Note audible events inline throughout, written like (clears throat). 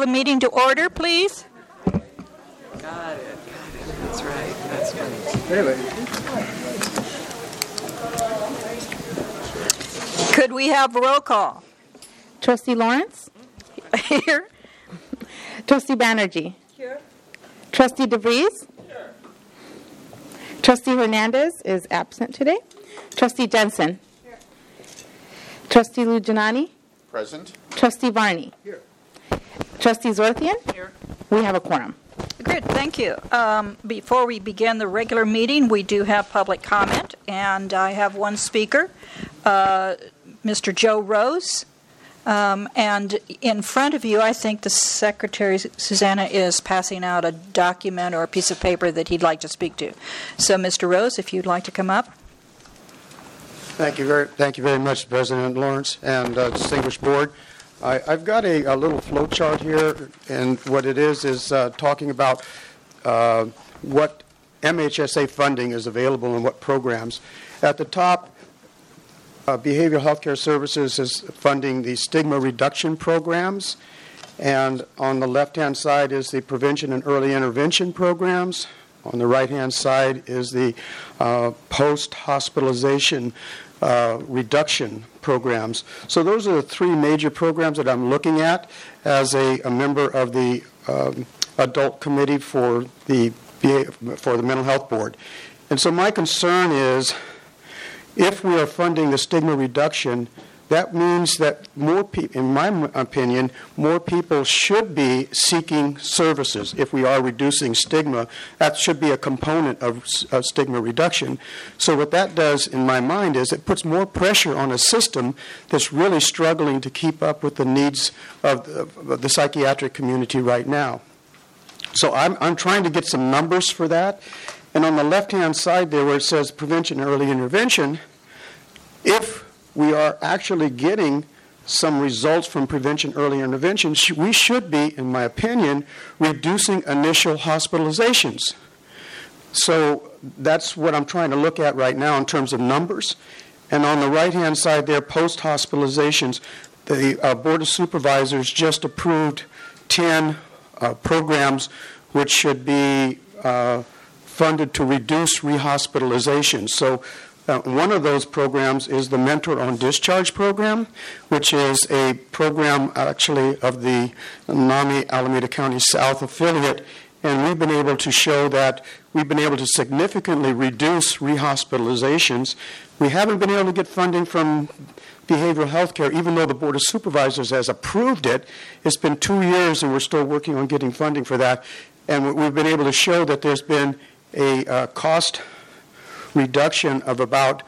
call the meeting to order, please? Got it. Got it. That's right. That's funny. Could we have a roll call? Trustee Lawrence? Here. Trustee Banerjee? Here. Trustee DeVries? Here. Trustee Hernandez is absent today. Trustee Jensen? Here. Trustee Lujanani? Present. Trustee Varney? Here. Trustee Zorthian? Here. We have a quorum. Good, thank you. Um, before we begin the regular meeting, we do have public comment, and I have one speaker, uh, Mr. Joe Rose. Um, and in front of you, I think the Secretary, Susanna, is passing out a document or a piece of paper that he'd like to speak to. So, Mr. Rose, if you'd like to come up. Thank you very, thank you very much, President Lawrence and uh, distinguished board. I, I've got a, a little flow chart here, and what it is is uh, talking about uh, what MHSA funding is available and what programs. At the top, uh, Behavioral Healthcare Services is funding the stigma reduction programs, and on the left-hand side is the prevention and early intervention programs. On the right-hand side is the uh, post-hospitalization uh, reduction programs. So those are the three major programs that I'm looking at as a, a member of the um, adult committee for the for the mental health board. And so my concern is if we are funding the stigma reduction, that means that more people, in my opinion, more people should be seeking services. If we are reducing stigma, that should be a component of, of stigma reduction. So, what that does in my mind is it puts more pressure on a system that's really struggling to keep up with the needs of the, of the psychiatric community right now. So, I'm, I'm trying to get some numbers for that. And on the left hand side there, where it says prevention and early intervention, if we are actually getting some results from prevention early intervention, we should be, in my opinion, reducing initial hospitalizations. So that's what I'm trying to look at right now in terms of numbers. And on the right hand side there, post hospitalizations, the uh, Board of Supervisors just approved 10 uh, programs which should be uh, funded to reduce rehospitalizations. So uh, one of those programs is the Mentor on Discharge program, which is a program actually of the NAMI Alameda County South affiliate. And we've been able to show that we've been able to significantly reduce rehospitalizations. We haven't been able to get funding from behavioral health care, even though the Board of Supervisors has approved it. It's been two years, and we're still working on getting funding for that. And we've been able to show that there's been a uh, cost reduction of about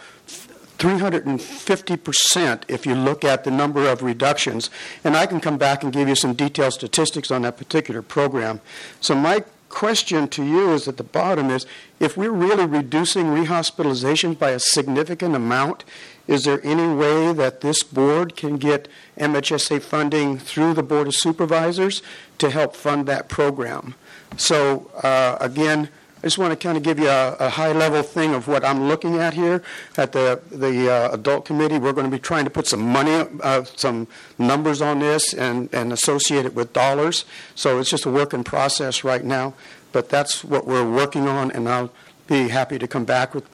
350% if you look at the number of reductions. And I can come back and give you some detailed statistics on that particular program. So, my question to you is at the bottom is if we're really reducing rehospitalizations by a significant amount, is there any way that this board can get MHSA funding through the Board of Supervisors to help fund that program? So, uh, again, I just want to kind of give you a, a, high level thing of what I'm looking at here at the the uh, adult committee. We're going to be trying to put some money, uh, some numbers on this, and and associate it with dollars. So it's just a work in process right now. But that's what we're working on, and I'll be happy to come back with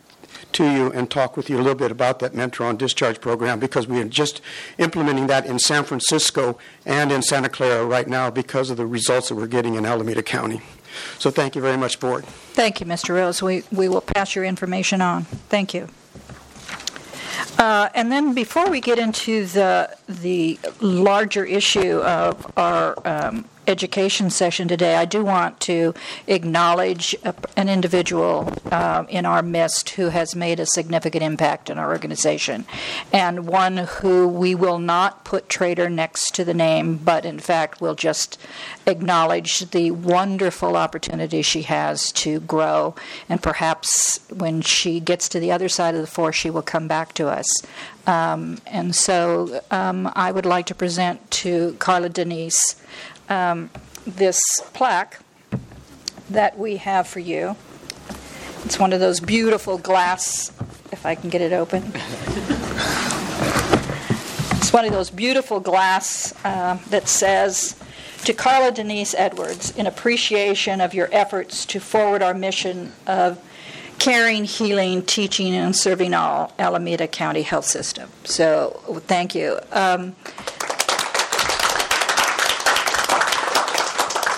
to you and talk with you a little bit about that mentor on discharge program because we are just implementing that in San Francisco and in Santa Clara right now because of the results that we're getting in Alameda County. So thank you very much, Board. Thank you, Mr. Rose. We, we will pass your information on. Thank you. Uh, and then before we get into the the larger issue of our um, education session today, I do want to acknowledge a, an individual uh, in our midst who has made a significant impact in our organization, and one who we will not put traitor next to the name, but in fact will just acknowledge the wonderful opportunity she has to grow, and perhaps when she gets to the other side of the force, she will come back to us. Um, and so um, I would like to present to Carla Denise um, this plaque that we have for you. It's one of those beautiful glass, if I can get it open. it's one of those beautiful glass uh, that says, to Carla Denise Edwards in appreciation of your efforts to forward our mission of caring, healing, teaching, and serving all Alameda County Health System. So, thank you. Um,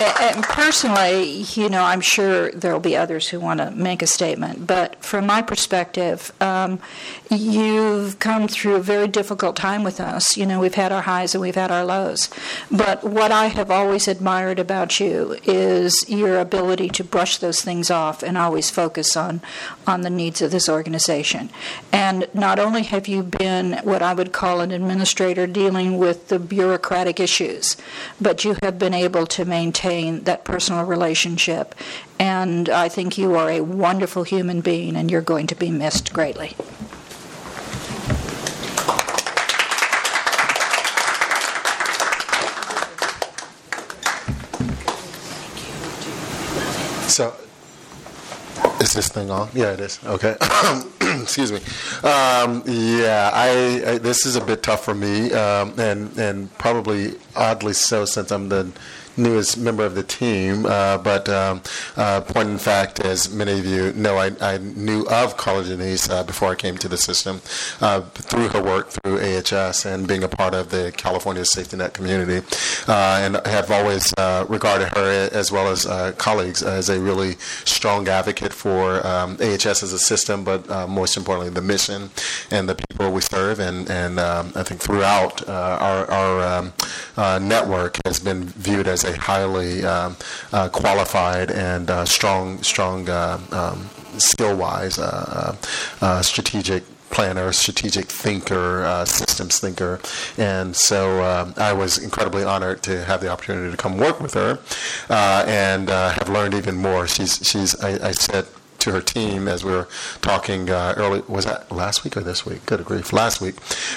And personally, you know, I'm sure there will be others who want to make a statement, but from my perspective, um, you've come through a very difficult time with us. You know, we've had our highs and we've had our lows. But what I have always admired about you is your ability to brush those things off and always focus on, on the needs of this organization. And not only have you been what I would call an administrator dealing with the bureaucratic issues, but you have been able to maintain that personal relationship. And I think you are a wonderful human being, and you're going to be missed greatly. So, is this thing on? Yeah, it is. Okay. (coughs) Excuse me. Um, yeah, I, I, this is a bit tough for me, um, and and probably oddly so since I'm the newest member of the team, uh, but um, uh, point in fact, as many of you know, I, I knew of Carla Denise uh, before I came to the system uh, through her work through AHS and being a part of the California Safety Net community, uh, and have always uh, regarded her as well as colleagues as a really strong advocate for um, AHS as a system, but most importantly, the mission and the people we serve, and and um, I think throughout our, our um, network has been viewed as a highly um, uh, qualified and uh, strong, strong uh, um, skill-wise uh, uh, strategic planner, strategic thinker, uh, systems thinker, and so uh, I was incredibly honored to have the opportunity to come work with her, uh, and have learned even more. She's she's I, I said to her team as we were talking uh, early. Was that last week or this week? Good grief, last week.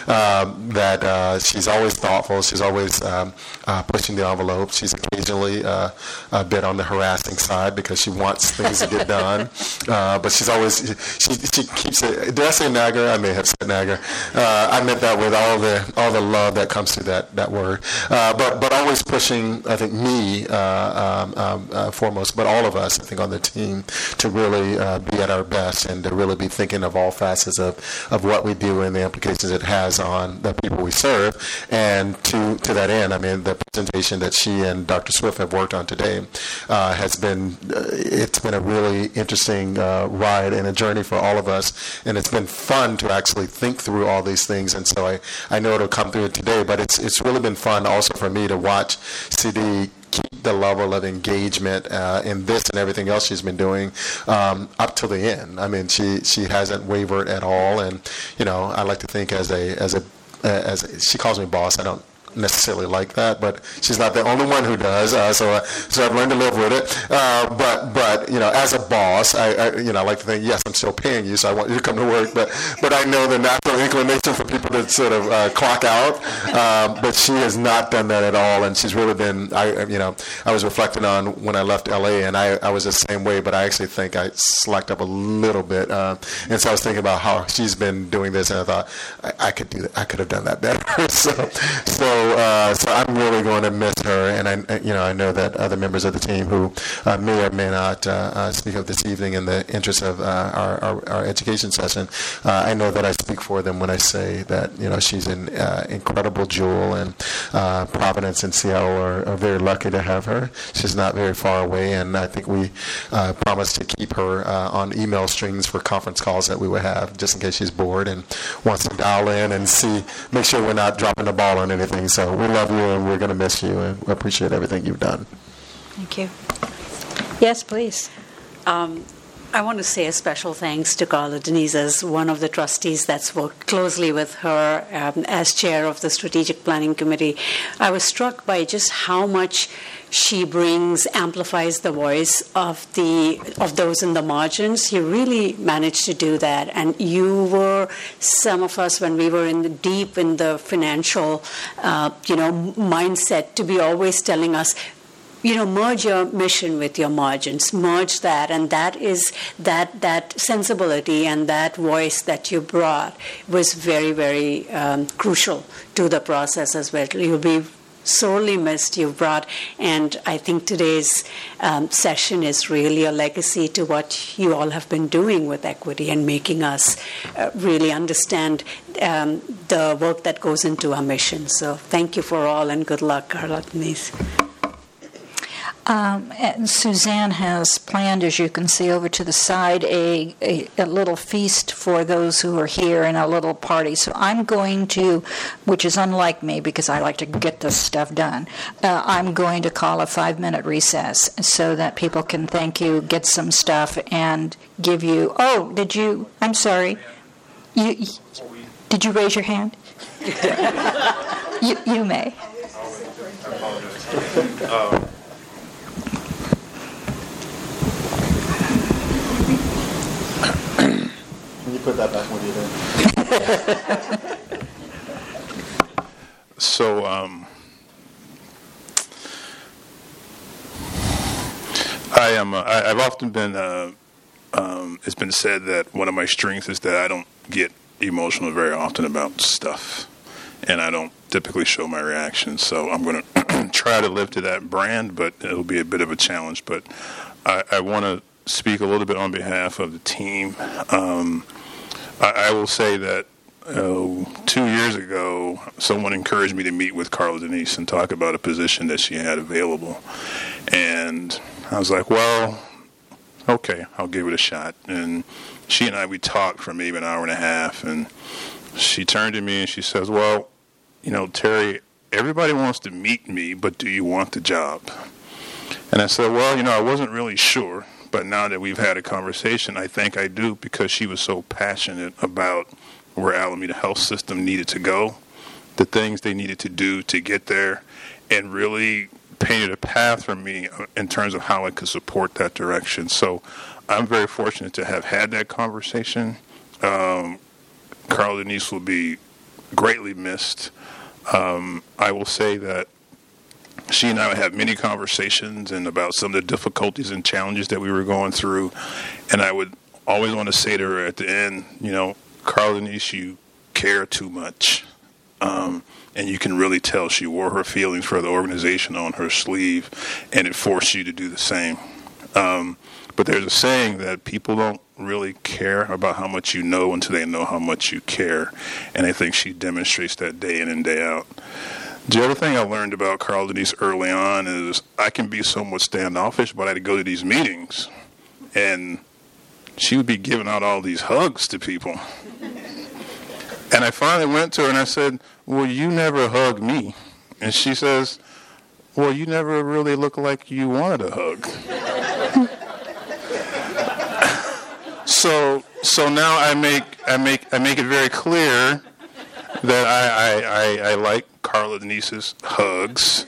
Um, that uh, she's always thoughtful. She's always um, uh, pushing the envelope. She's occasionally uh, a bit on the harassing side because she wants things to get done. (laughs) Uh, but she's always she, she keeps it. Did I say nagger? I may have said nagger. Uh, I meant that with all the all the love that comes through that that word. but but always pushing. I think me um, um foremost, but all of us. I think on the team to really uh, be at our best and to really be thinking of all facets of, of what we do and the implications it has on the people we serve. And to, to that end, I mean, the presentation that she and Dr. Swift have worked on today uh, has been, uh, it's been a really interesting uh, ride and a journey for all of us. And it's been fun to actually think through all these things. And so I, I know it'll come through today, but it's, it's really been fun also for me to watch CD keep the level of engagement uh, in this and everything else she's been doing um, up to the end. I mean, she she hasn't wavered at all, and you know, I like to think as a as a as a, she calls me boss. I don't necessarily like that, but she's not the only one who does. Uh, so, uh, so I've learned to live with it. Uh, but, but you know, as a boss, I, I, you know, I like to think, yes, I'm still paying you, so I want you to come to work. But, but I know the natural inclination for people to sort of uh, clock out. Um, but she has not done that at all, and she's really been. I, you know, I was reflecting on when I left LA, and I, I was the same way. But I actually think I slacked up a little bit, uh, and so I was thinking about how she's been doing this, and I thought I, I could do that. I could have done that better. (laughs) so, so uh, so I'm really going to miss her, and I, you know, I know that other members of the team who uh, may or may not uh, uh speak up this evening in the interest of uh, our, our, our, education session. Uh, I know that I speak for them when I say that you know she's an incredible jewel, and Providence and Seattle are, are, very lucky to have her. She's not very far away, and I think we promised to keep her on email strings for conference calls that we would have, just in case she's bored and wants to dial in and see, make sure we're not dropping the ball on anything. So we love you and we're going to miss you and we appreciate everything you've done. Thank you. Yes, please. Um, I want to say a special thanks to Carla Denise as one of the trustees that's worked closely with her um, as chair of the Strategic Planning Committee. I was struck by just how much she brings amplifies the voice of the of those in the margins. You really managed to do that, and you were some of us when we were in the deep in the financial, uh, you know, mindset to be always telling us you know, merge your mission with your margins, merge that, and that is that that sensibility and that voice that you brought was very, very um, crucial to the process as well. You'll be sorely missed. You've brought, and I think today's um, session is really a legacy to what you all have been doing with equity and making us uh, really understand um, the work that goes into our mission. So thank you for all, and good luck, Carla Denise. Um, Suzanne has planned, as you can see over to the side, a, a, a, little feast for those who are here and a little party. So I'm going to, which is unlike me because I like to get this stuff done, uh, I'm going to call a five minute recess so that people can thank you, get some stuff, and give you. Oh, did you? I'm sorry. You, did you raise your hand? (laughs) you, you may. (laughs) put that back when you then. (laughs) so, um, I am. Uh, I, have often been. Uh, um, it's been said that one of my strengths is that I don't get emotional very often about stuff, and I don't typically show my reactions. So I'm going to (clears throat) try to live to that brand, but it'll be a bit of a challenge. But I, I want to speak a little bit on behalf of the team. Um, I, I will say that uh, two years ago, someone encouraged me to meet with Carla Denise and talk about a position that she had available. And I was like, well, okay, I'll give it a shot. And she and I, we talked for maybe an hour and a half. And she turned to me and she says, well, you know, Terry, everybody wants to meet me, but do you want the job? And I said, well, you know, I wasn't really sure. But now that we've had a conversation, I think I do because she was so passionate about where Alameda Health System needed to go, the things they needed to do to get there, and really painted a path for me in terms of how I could support that direction. So I'm very fortunate to have had that conversation. Um, Carl Denise will be greatly missed. Um, I will say that she and I would have many conversations and about some of the difficulties and challenges that we were going through. And I would always want to say to her at the end, you know, Carla Denise, you care too much. Um, and you can really tell she wore her feelings for the organization on her sleeve, and it forced you to do the same. Um, but there's a saying that people don't really care about how much you know until they know how much you care. And I think she demonstrates that day in and day out. The other thing I learned about Carl Denise early on is I can be somewhat standoffish, but I'd go to these meetings and she would be giving out all these hugs to people. And I finally went to her and I said, Well, you never hug me. And she says, Well, you never really look like you wanted a hug. (laughs) so so now I make I make I make it very clear that I, I, I, I like Carla Denise's hugs,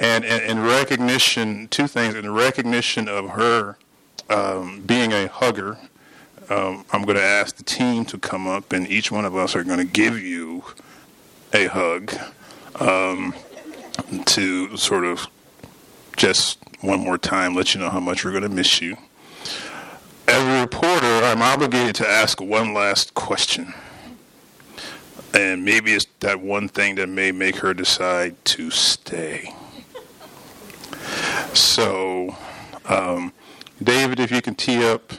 and in recognition, two things. In recognition of her um, being a hugger, um, I'm going to ask the team to come up, and each one of us are going to give you a hug um, to sort of just one more time let you know how much we're going to miss you. As a reporter, I'm obligated to ask one last question. And maybe it's that one thing that may make her decide to stay. So, um, David, if you can tee up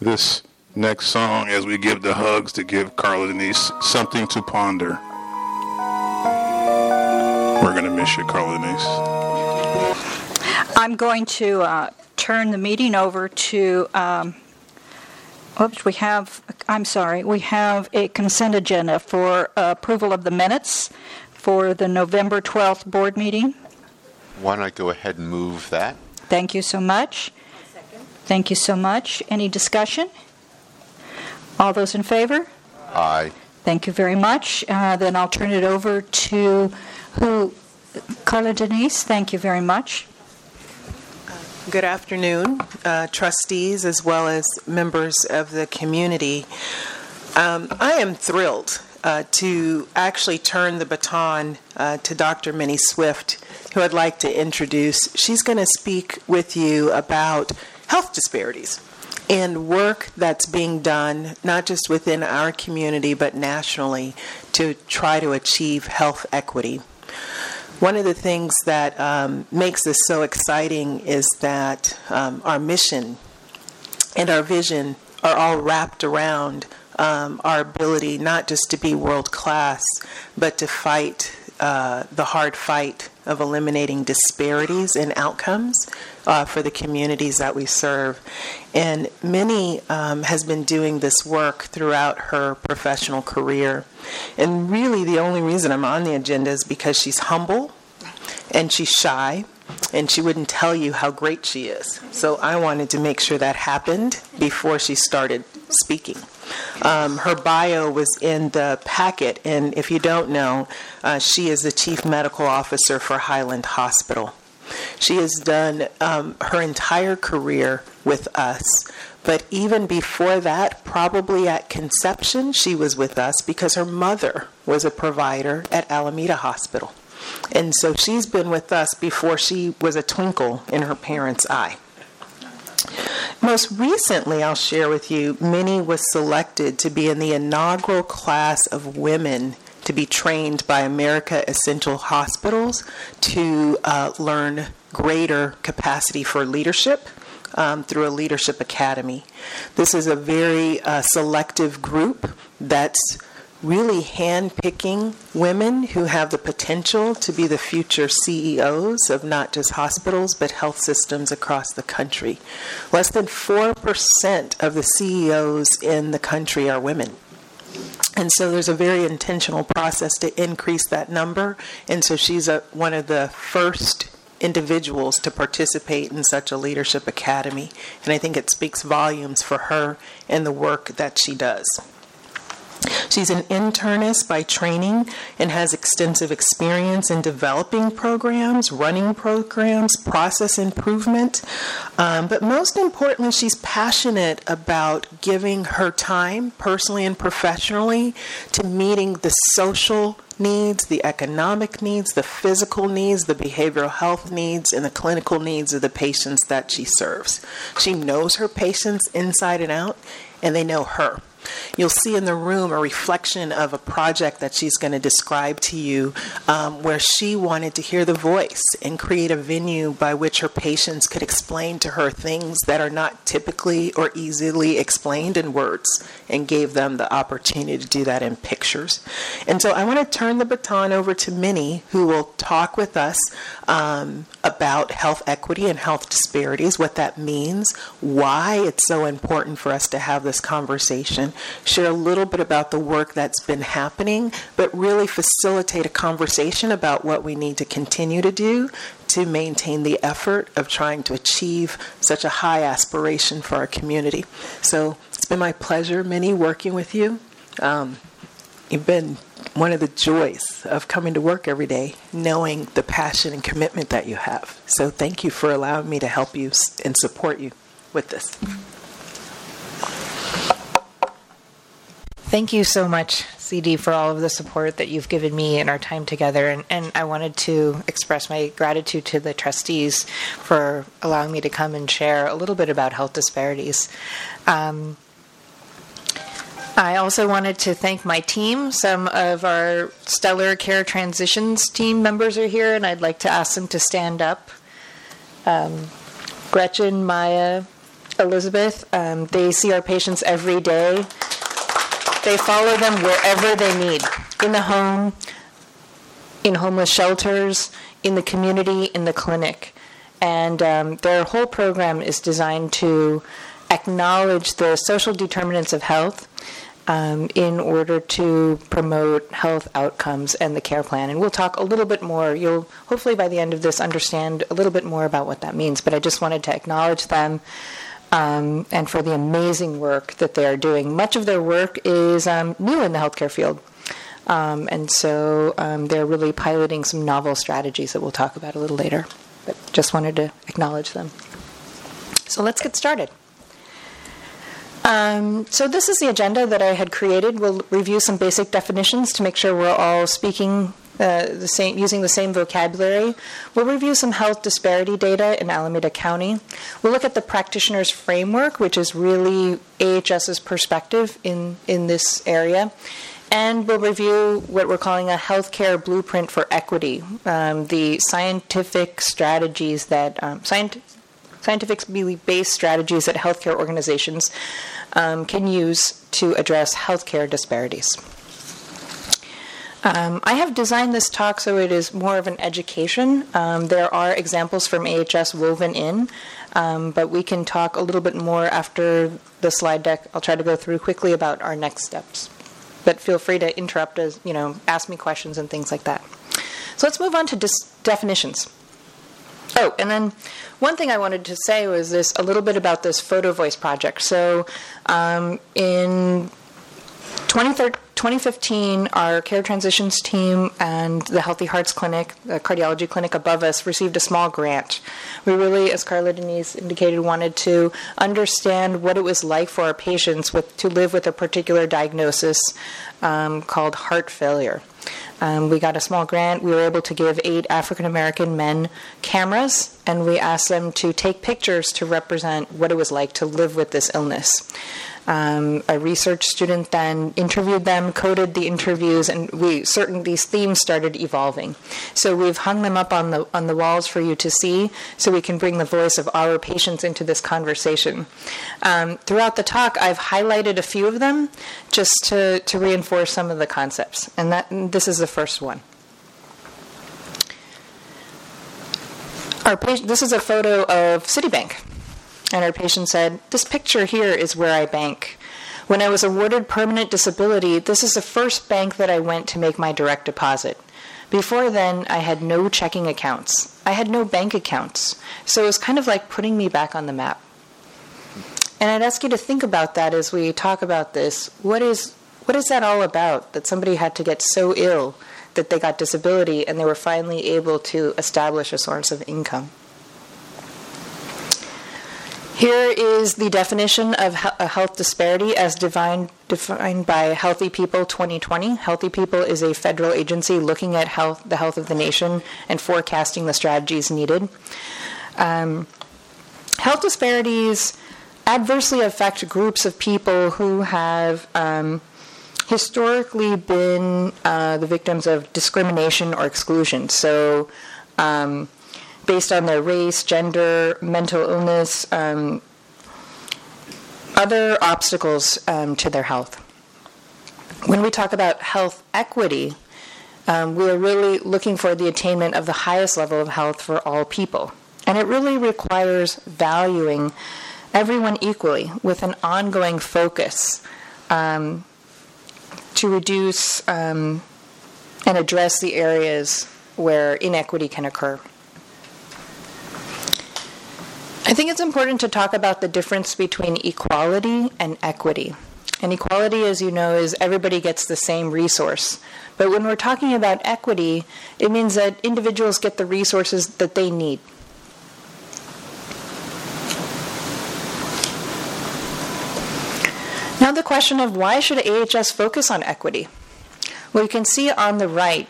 this next song as we give the hugs to give Carla Denise something to ponder. We're going to miss you, Carla Denise. I'm going to uh, turn the meeting over to um, Oops, we have, I'm sorry, we have a consent agenda for uh, approval of the minutes for the November 12th board meeting. Why don't I go ahead and move that? Thank you so much. Thank you so much. Any discussion? All those in favor? Aye. Thank you very much. Uh, then I'll turn it over to who? Carla Denise, thank you very much. Good afternoon, uh, trustees as well as members of the community. Um, I am thrilled uh, to actually turn the baton uh, to Dr. Minnie Swift, who I'd like to introduce. She's going to speak with you about health disparities and work that's being done not just within our community but nationally to try to achieve health equity. One of the things that um, makes this so exciting is that um, our mission and our vision are all wrapped around um, our ability not just to be world class, but to fight uh, the hard fight of eliminating disparities in outcomes uh, for the communities that we serve. And Minnie um, has been doing this work throughout her professional career. And really, the only reason I'm on the agenda is because she's humble and she's shy and she wouldn't tell you how great she is. So I wanted to make sure that happened before she started speaking. Um, her bio was in the packet, and if you don't know, uh, she is the chief medical officer for Highland Hospital. She has done um, her entire career with us, but even before that, probably at conception, she was with us because her mother was a provider at Alameda Hospital. And so she's been with us before she was a twinkle in her parents' eye. Most recently, I'll share with you, Minnie was selected to be in the inaugural class of women to be trained by America Essential Hospitals to uh, learn greater capacity for leadership. Um, through a leadership academy. This is a very uh, selective group that's really handpicking women who have the potential to be the future CEOs of not just hospitals but health systems across the country. Less than 4% of the CEOs in the country are women. And so there's a very intentional process to increase that number. And so she's a, one of the first individuals to participate in such a leadership academy. And I think it speaks volumes for her and the work that she does. She's an internist by training and has extensive experience in developing programs, running programs, process improvement. Um, but most importantly, she's passionate about giving her time, personally and professionally, to meeting the social needs, the economic needs, the physical needs, the behavioral health needs, and the clinical needs of the patients that she serves. She knows her patients inside and out, and they know her. You'll see in the room a reflection of a project that she's going to describe to you um, where she wanted to hear the voice and create a venue by which her patients could explain to her things that are not typically or easily explained in words and gave them the opportunity to do that in pictures. And so I want to turn the baton over to Minnie, who will talk with us um, about health equity and health disparities, what that means, why it's so important for us to have this conversation, share a little bit about the work that's been happening, but really facilitate a conversation about what we need to continue to do to maintain the effort of trying to achieve such a high aspiration for our community. So it's been my pleasure, Minnie, working with you. Um, you've been one of the joys of coming to work every day, knowing the passion and commitment that you have. So thank you for allowing me to help you and support you with this. Thank you so much, CD, for all of the support that you've given me in our time together. And, and, I wanted to express my gratitude to the trustees for allowing me to come and share a little bit about health disparities. Um, I also wanted to thank my team. Some of our Stellar Care Transitions team members are here, and I'd like to ask them to stand up. Um, Gretchen, Maya, Elizabeth, um, they see our patients every day they follow them wherever they need in the home, in homeless shelters, in the community, in the clinic. And um, their whole program is designed to acknowledge the social determinants of health um, in order to promote health outcomes and the care plan. And we'll talk a little bit more. You'll hopefully by the end of this understand a little bit more about what that means. But I just wanted to acknowledge them um, and for the amazing work that they are doing. Much of their work is um, new in the healthcare field. Um, and so um, they're really piloting some novel strategies that we'll talk about a little later. But just wanted to acknowledge them. So let's get started. Um, so this is the agenda that I had created. We'll review some basic definitions to make sure we're all speaking the same, using the same vocabulary. We'll review some health disparity data in Alameda County. We'll look at the practitioner's framework, which is really AHS's perspective in, in this area. and we'll review what we're calling a healthcare blueprint for equity, um, the scientific strategies that um, scient- scientifically based strategies that healthcare organizations um, can use to address healthcare disparities. Um, I have designed this talk so it is more of an education. Um, there are examples from AHS woven in, um, but we can talk a little bit more after the slide deck. I'll try to go through quickly about our next steps. But feel free to interrupt as, you know, ask me questions and things like that. So let's move on to dis- definitions. Oh, and then one thing I wanted to say was this a little bit about this photo voice project. So um, in 2015, our care transitions team and the Healthy Hearts Clinic, the cardiology clinic above us, received a small grant. We really, as Carla Denise indicated, wanted to understand what it was like for our patients with, to live with a particular diagnosis um, called heart failure. Um, we got a small grant. We were able to give eight African American men cameras, and we asked them to take pictures to represent what it was like to live with this illness. Um, a research student then interviewed them, coded the interviews, and we certain these themes started evolving. So we've hung them up on the on the walls for you to see, so we can bring the voice of our patients into this conversation. Um, throughout the talk, I've highlighted a few of them just to to reinforce some of the concepts, and that this is the first one. Our this is a photo of Citibank. And our patient said, This picture here is where I bank. When I was awarded permanent disability, this is the first bank that I went to make my direct deposit. Before then, I had no checking accounts. I had no bank accounts. So it was kind of like putting me back on the map. And I'd ask you to think about that as we talk about this. What is, what is that all about? That somebody had to get so ill that they got disability and they were finally able to establish a source of income. Here is the definition of a health disparity as defined, defined by Healthy People 2020. Healthy People is a federal agency looking at health, the health of the nation and forecasting the strategies needed. Um, health disparities adversely affect groups of people who have um, historically been uh, the victims of discrimination or exclusion. So, um, based on their race, gender, mental illness, um, other obstacles um, to their health. When we talk about health equity, um, we are really looking for the attainment of the highest level of health for all people. And it really requires valuing everyone equally with an ongoing focus um, to reduce um, and address the areas where inequity can occur. I think it's important to talk about the difference between equality and equity. And equality, as you know, is everybody gets the same resource. But when we're talking about equity, it means that individuals get the resources that they need. Now, the question of why should AHS focus on equity? Well, you can see on the right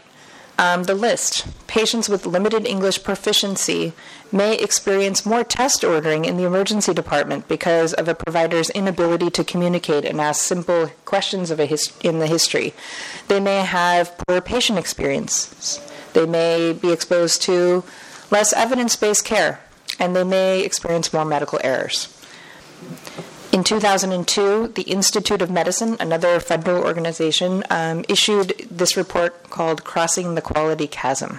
um, the list. Patients with limited English proficiency may experience more test ordering in the emergency department because of a provider's inability to communicate and ask simple questions of a his- in the history. They may have poor patient experiences. They may be exposed to less evidence based care, and they may experience more medical errors. In 2002, the Institute of Medicine, another federal organization, um, issued this report called Crossing the Quality Chasm.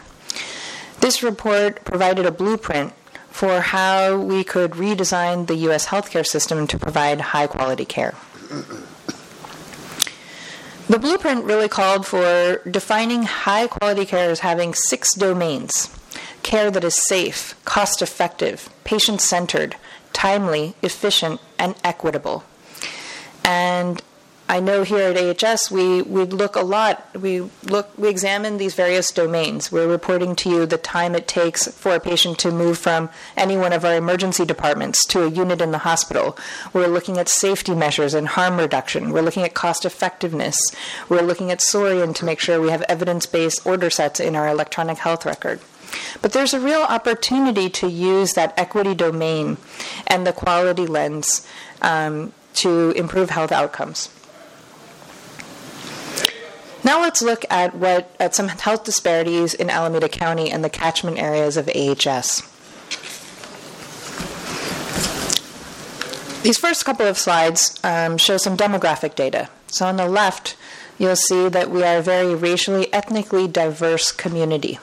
This report provided a blueprint for how we could redesign the U.S. healthcare system to provide high quality care. The blueprint really called for defining high quality care as having six domains care that is safe, cost effective, patient centered, timely, efficient, and equitable. And I know here at AHS we, we look a lot, we look, we examine these various domains. We're reporting to you the time it takes for a patient to move from any one of our emergency departments to a unit in the hospital. We're looking at safety measures and harm reduction. We're looking at cost effectiveness. We're looking at Soarian to make sure we have evidence based order sets in our electronic health record. But there's a real opportunity to use that equity domain and the quality lens um, to improve health outcomes. Now let's look at what at some health disparities in Alameda County and the catchment areas of AHS. These first couple of slides um, show some demographic data. So on the left, you'll see that we are a very racially, ethnically diverse community.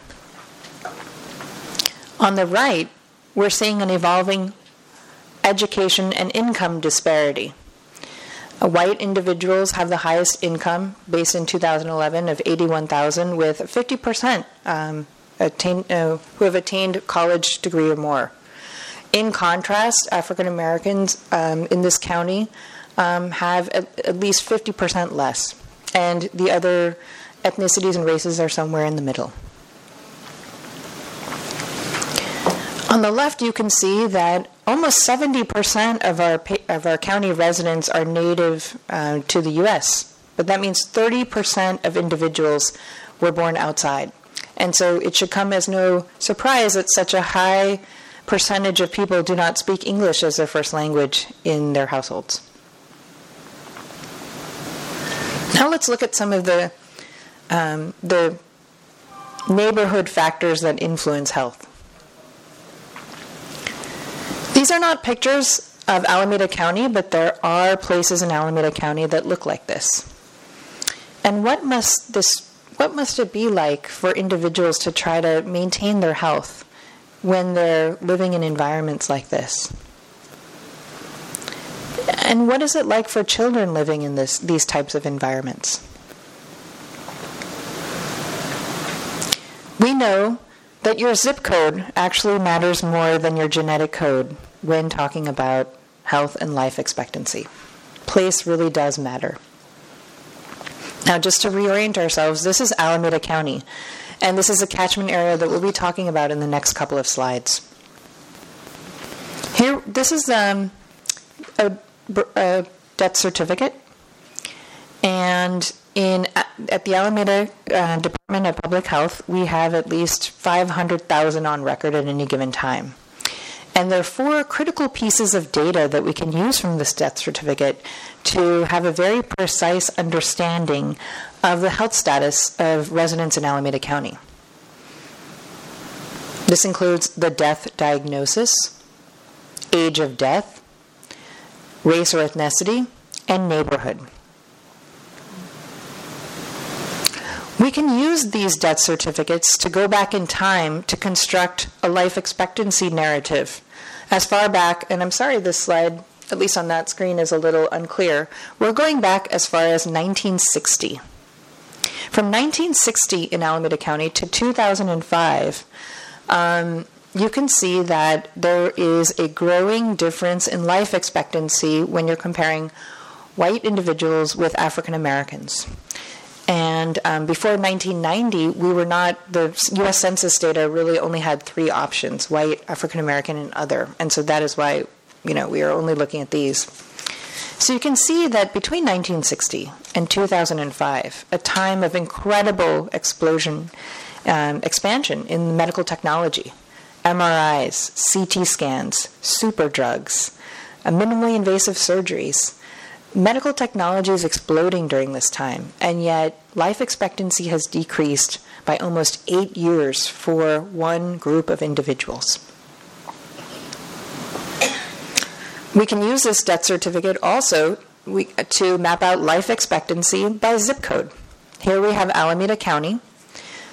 On the right, we're seeing an evolving education and income disparity. Uh, white individuals have the highest income, based in 2011, of 81,000, with 50% um, uh, who have attained college degree or more. In contrast, African Americans um, in this county um, have at, at least 50% less, and the other ethnicities and races are somewhere in the middle. On the left, you can see that almost 70% of our, of our county residents are native uh, to the U.S., but that means 30% of individuals were born outside. And so it should come as no surprise that such a high percentage of people do not speak English as their first language in their households. Now let's look at some of the, um, the neighborhood factors that influence health. These are not pictures of Alameda County, but there are places in Alameda County that look like this. And what must this what must it be like for individuals to try to maintain their health when they're living in environments like this? And what is it like for children living in this, these types of environments? We know that your zip code actually matters more than your genetic code when talking about health and life expectancy. Place really does matter. Now, just to reorient ourselves, this is Alameda County, and this is a catchment area that we'll be talking about in the next couple of slides. Here, this is um, a, a death certificate, and in at the Alameda uh, Department of Public Health, we have at least 500,000 on record at any given time. And there are four critical pieces of data that we can use from this death certificate to have a very precise understanding of the health status of residents in Alameda County. This includes the death diagnosis, age of death, race or ethnicity, and neighborhood. We can use these death certificates to go back in time to construct a life expectancy narrative. As far back, and I'm sorry this slide, at least on that screen, is a little unclear, we're going back as far as 1960. From 1960 in Alameda County to 2005, um, you can see that there is a growing difference in life expectancy when you're comparing white individuals with African Americans. And um, before 1990, we were not, the US Census data really only had three options white, African American, and other. And so that is why, you know, we are only looking at these. So you can see that between 1960 and 2005, a time of incredible explosion, um, expansion in medical technology, MRIs, CT scans, super drugs, uh, minimally invasive surgeries, Medical technology is exploding during this time, and yet life expectancy has decreased by almost eight years for one group of individuals. We can use this death certificate also we, to map out life expectancy by zip code. Here we have Alameda County.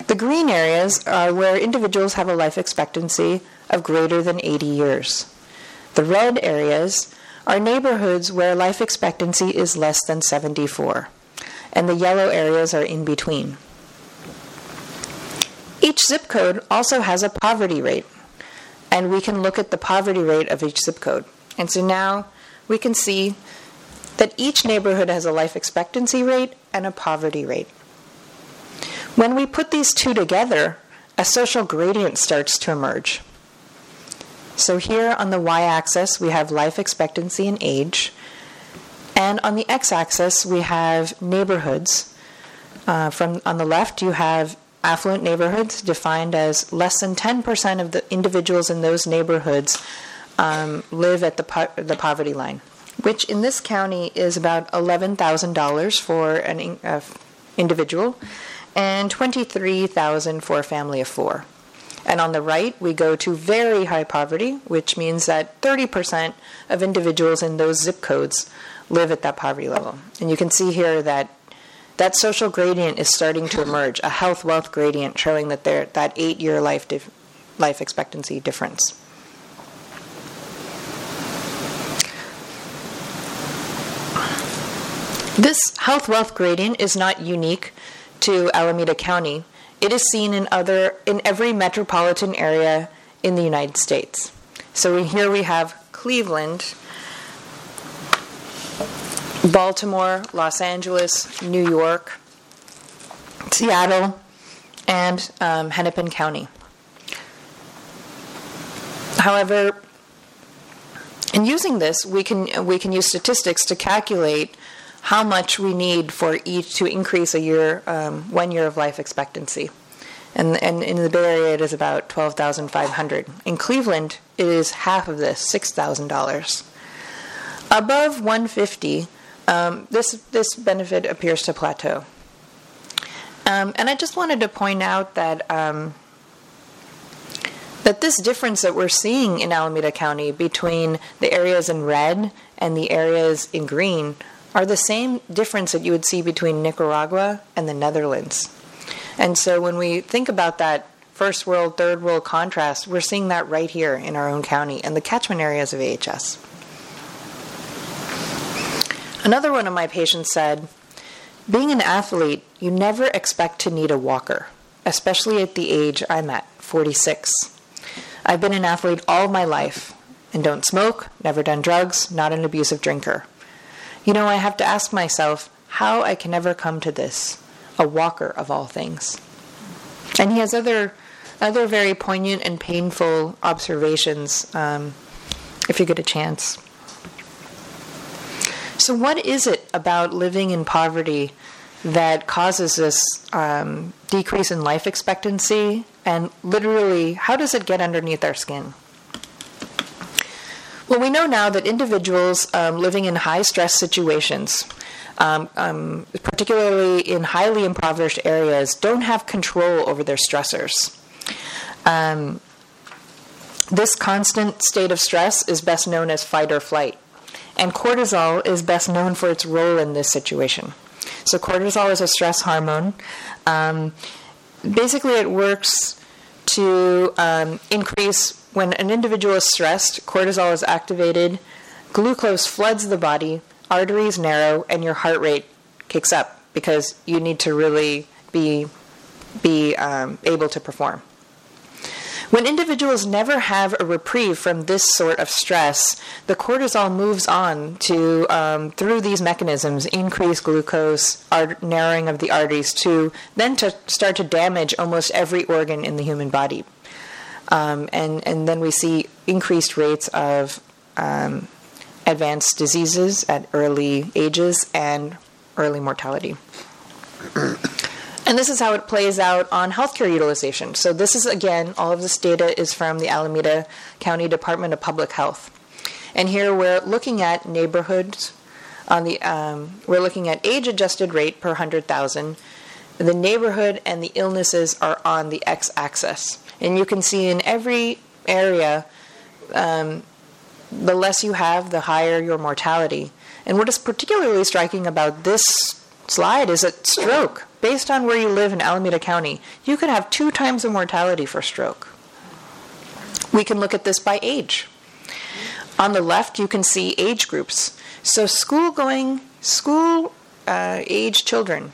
The green areas are where individuals have a life expectancy of greater than 80 years. The red areas are neighborhoods where life expectancy is less than 74, and the yellow areas are in between. Each zip code also has a poverty rate, and we can look at the poverty rate of each zip code. And so now we can see that each neighborhood has a life expectancy rate and a poverty rate. When we put these two together, a social gradient starts to emerge. So here on the y-axis, we have life expectancy and age. And on the x-axis, we have neighborhoods. Uh, from on the left, you have affluent neighborhoods defined as less than 10% of the individuals in those neighborhoods um, live at the, po- the poverty line, which in this county is about $11,000 for an, a individual and 23,000 for a family of four. And on the right, we go to very high poverty, which means that 30% of individuals in those zip codes live at that poverty level. And you can see here that that social gradient is starting to emerge, a health wealth gradient showing that there that 8-year life dif- life expectancy difference. This health wealth gradient is not unique to Alameda County. It is seen in other in every metropolitan area in the United States. So here we have Cleveland, Baltimore, Los Angeles, New York, Seattle, and um, Hennepin County. However, in using this, we can we can use statistics to calculate how much we need for each to increase a year, um, one year of life expectancy. And, and in the Bay Area, it is about twelve thousand five hundred. In Cleveland, it is half of this, six thousand dollars. Above one fifty, um, this this benefit appears to plateau. Um, and I just wanted to point out that um, that this difference that we're seeing in Alameda County between the areas in red and the areas in green are the same difference that you would see between Nicaragua and the Netherlands. And so when we think about that first world, third world contrast, we're seeing that right here in our own county and the catchment areas of AHS. Another one of my patients said, being an athlete, you never expect to need a walker, especially at the age I'm at, 46. I've been an athlete all my life and don't smoke, never done drugs, not an abusive drinker. You know, I have to ask myself how I can ever come to this, a walker of all things. And he has other, other very poignant and painful observations um, if you get a chance. So, what is it about living in poverty that causes this um, decrease in life expectancy? And literally, how does it get underneath our skin? Well, we know now that individuals um, living in high stress situations, um, um, particularly in highly impoverished areas, don't have control over their stressors. Um, this constant state of stress is best known as fight or flight, and cortisol is best known for its role in this situation. So, cortisol is a stress hormone. Um, basically, it works to um, increase when an individual is stressed, cortisol is activated, glucose floods the body, arteries narrow, and your heart rate kicks up because you need to really be be um, able to perform. When individuals never have a reprieve from this sort of stress, the cortisol moves on to, um, through these mechanisms, increase glucose, art- narrowing of the arteries, to then to start to damage almost every organ in the human body. Um, and, and then we see increased rates of um, advanced diseases at early ages and early mortality. And this is how it plays out on healthcare utilization. So, this is again, all of this data is from the Alameda County Department of Public Health. And here we're looking at neighborhoods on the, um, we're looking at age adjusted rate per 100,000. The neighborhood and the illnesses are on the x axis. And you can see in every area, um, the less you have, the higher your mortality. And what is particularly striking about this slide is that stroke, based on where you live in Alameda County, you could have two times the mortality for stroke. We can look at this by age. On the left, you can see age groups. So, school going, school uh, age children,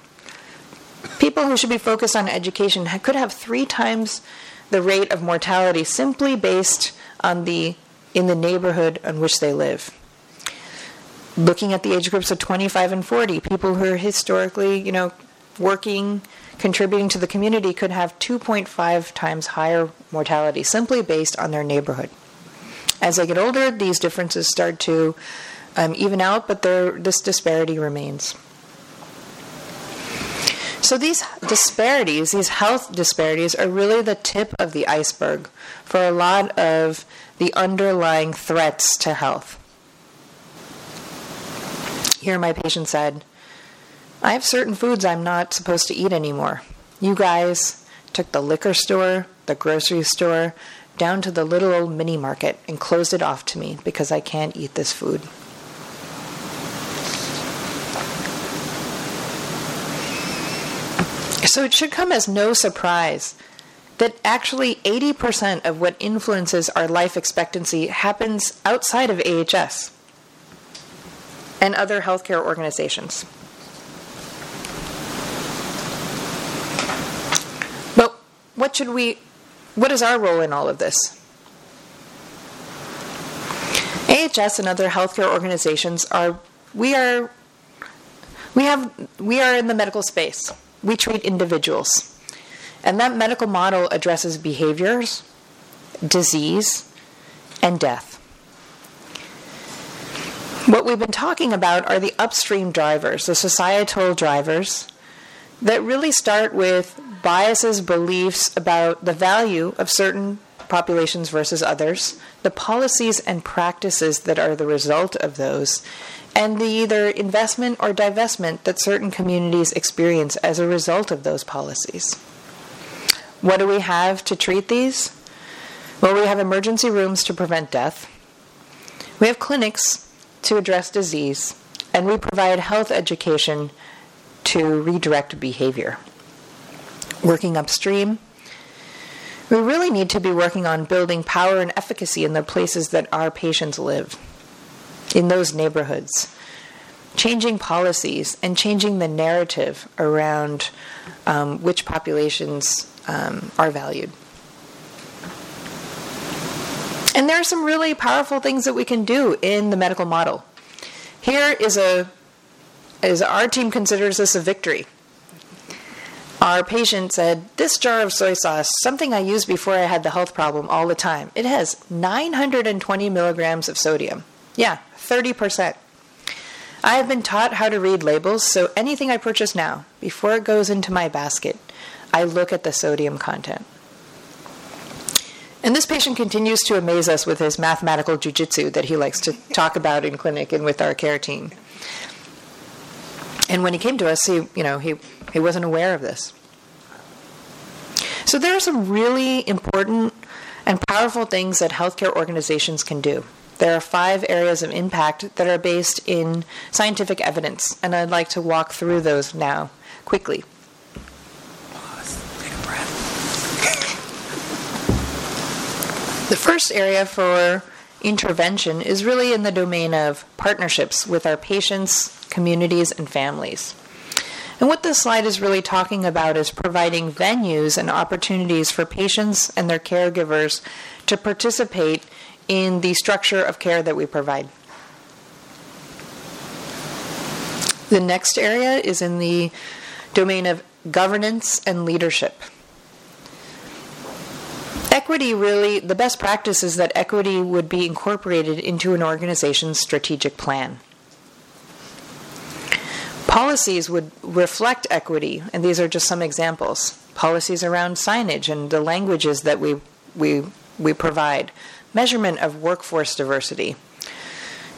people who should be focused on education, could have three times the rate of mortality simply based on the in the neighborhood in which they live. Looking at the age groups of 25 and 40, people who are historically, you know, working, contributing to the community could have 2.5 times higher mortality simply based on their neighborhood. As they get older, these differences start to um, even out, but this disparity remains. So these disparities, these health disparities, are really the tip of the iceberg for a lot of the underlying threats to health. Here, my patient said, I have certain foods I'm not supposed to eat anymore. You guys took the liquor store, the grocery store, down to the little old mini market and closed it off to me because I can't eat this food. So it should come as no surprise that actually 80% of what influences our life expectancy happens outside of AHS and other healthcare organizations. But what should we what is our role in all of this? AHS and other healthcare organizations are we are we have we are in the medical space. We treat individuals. And that medical model addresses behaviors, disease, and death. What we've been talking about are the upstream drivers, the societal drivers, that really start with biases, beliefs about the value of certain populations versus others, the policies and practices that are the result of those, and the either investment or divestment that certain communities experience as a result of those policies. What do we have to treat these? Well, we have emergency rooms to prevent death. We have clinics to address disease, and we provide health education to redirect behavior. Working upstream, we really need to be working on building power and efficacy in the places that our patients live, in those neighborhoods, changing policies and changing the narrative around um, which populations um, are valued. And there are some really powerful things that we can do in the medical model. Here is a is our team considers this a victory. Our patient said, This jar of soy sauce, something I used before I had the health problem all the time, it has 920 milligrams of sodium. Yeah, 30%. I have been taught how to read labels, so anything I purchase now, before it goes into my basket, I look at the sodium content. And this patient continues to amaze us with his mathematical jujitsu that he likes to talk about in clinic and with our care team. And when he came to us, he, you know, he, he wasn't aware of this. So there are some really important and powerful things that healthcare organizations can do. There are five areas of impact that are based in scientific evidence, and I'd like to walk through those now quickly. The first area for intervention is really in the domain of partnerships with our patients, communities, and families. And what this slide is really talking about is providing venues and opportunities for patients and their caregivers to participate in the structure of care that we provide. The next area is in the domain of governance and leadership. Equity really, the best practice is that equity would be incorporated into an organization's strategic plan. Policies would reflect equity, and these are just some examples. Policies around signage and the languages that we, we, we provide, measurement of workforce diversity,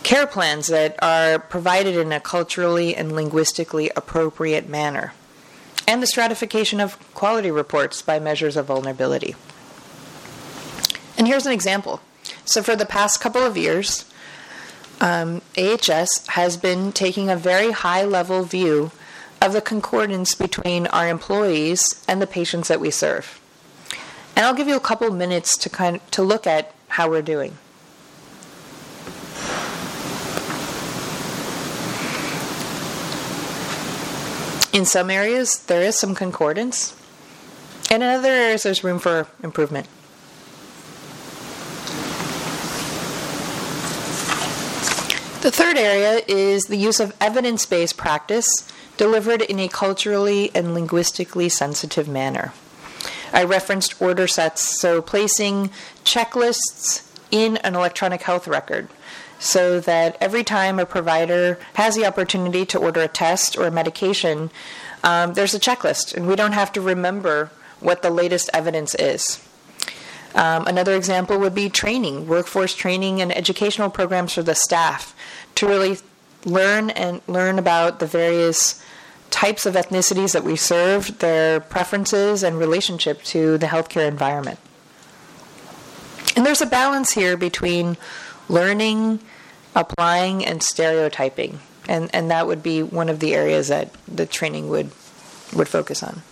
care plans that are provided in a culturally and linguistically appropriate manner, and the stratification of quality reports by measures of vulnerability. And here's an example. So, for the past couple of years, um, AHS has been taking a very high level view of the concordance between our employees and the patients that we serve. And I'll give you a couple minutes to kind of, to look at how we're doing. In some areas, there is some concordance, and in other areas, there's room for improvement. The third area is the use of evidence based practice delivered in a culturally and linguistically sensitive manner. I referenced order sets, so placing checklists in an electronic health record so that every time a provider has the opportunity to order a test or a medication, um, there's a checklist, and we don't have to remember what the latest evidence is. Um, another example would be training, workforce training, and educational programs for the staff to really learn and learn about the various types of ethnicities that we serve, their preferences and relationship to the healthcare environment. And there's a balance here between learning, applying, and stereotyping. And, and that would be one of the areas that the training would, would focus on.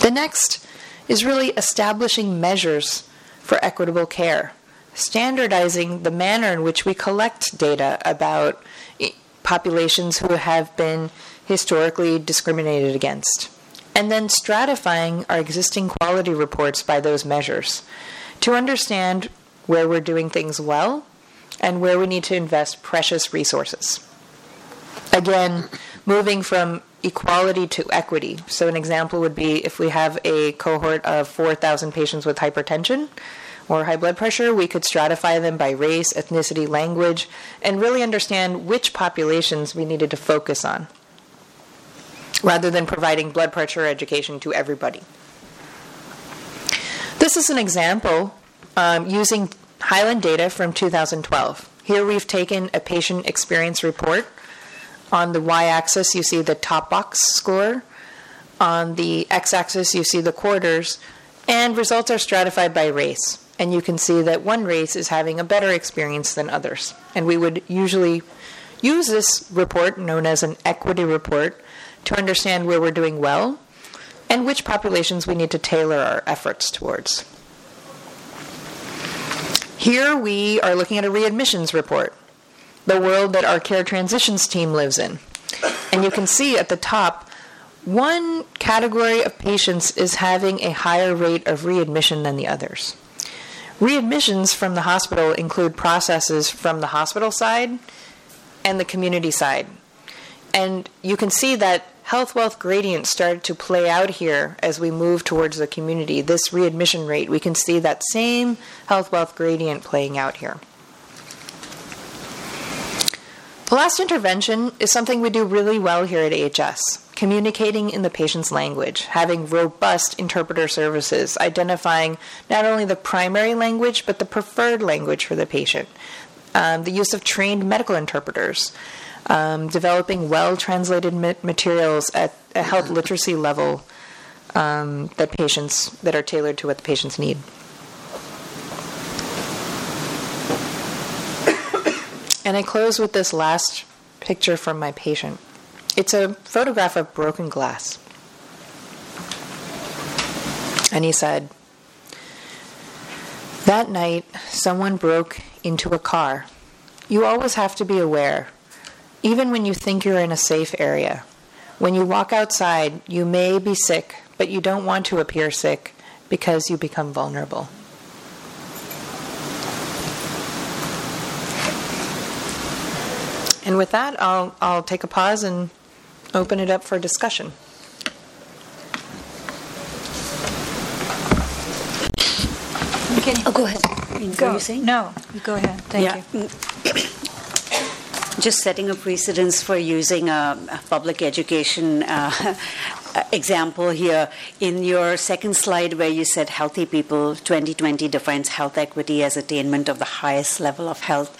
The next is really establishing measures for equitable care, standardizing the manner in which we collect data about populations who have been historically discriminated against, and then stratifying our existing quality reports by those measures to understand where we're doing things well and where we need to invest precious resources. Again, moving from equality to equity. So, an example would be if we have a cohort of 4,000 patients with hypertension or high blood pressure, we could stratify them by race, ethnicity, language, and really understand which populations we needed to focus on rather than providing blood pressure education to everybody. This is an example um, using Highland data from 2012. Here we've taken a patient experience report. On the y axis, you see the top box score. On the x axis, you see the quarters. And results are stratified by race. And you can see that one race is having a better experience than others. And we would usually use this report, known as an equity report, to understand where we're doing well and which populations we need to tailor our efforts towards. Here we are looking at a readmissions report, the world that our care transitions team lives in. And you can see at the top, one category of patients is having a higher rate of readmission than the others. Readmissions from the hospital include processes from the hospital side and the community side. And you can see that health wealth gradient started to play out here as we move towards the community. This readmission rate, we can see that same health wealth gradient playing out here. The last intervention is something we do really well here at AHS communicating in the patient's language, having robust interpreter services, identifying not only the primary language but the preferred language for the patient, um, the use of trained medical interpreters um, developing well translated materials at a health literacy level um, that patients that are tailored to what the patients need. (coughs) And I close with this last picture from my patient. It's a photograph of broken glass. And he said, That night, someone broke into a car. You always have to be aware even when you think you're in a safe area. When you walk outside, you may be sick, but you don't want to appear sick because you become vulnerable. And with that, I'll, I'll take a pause and open it up for discussion. Okay. Oh, go ahead. Go. you saying? No, go ahead. Thank yeah. you. (coughs) just setting a precedence for using a, a public education (laughs) uh, example here. In your second slide, where you said healthy people, 2020 defines health equity as attainment of the highest level of health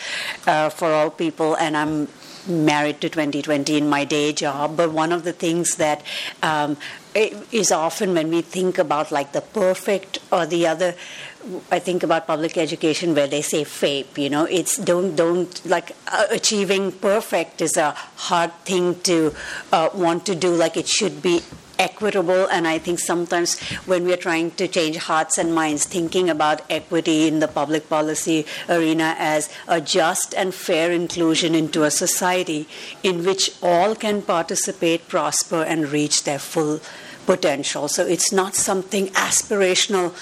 uh, for all people, and I'm married to 2020 in my day job, but one of the things that um, is often when we think about like the perfect or the other I think about public education where they say FAPE, you know, it's don't, don't, like uh, achieving perfect is a hard thing to uh, want to do, like it should be equitable. And I think sometimes when we're trying to change hearts and minds, thinking about equity in the public policy arena as a just and fair inclusion into a society in which all can participate, prosper, and reach their full potential. So it's not something aspirational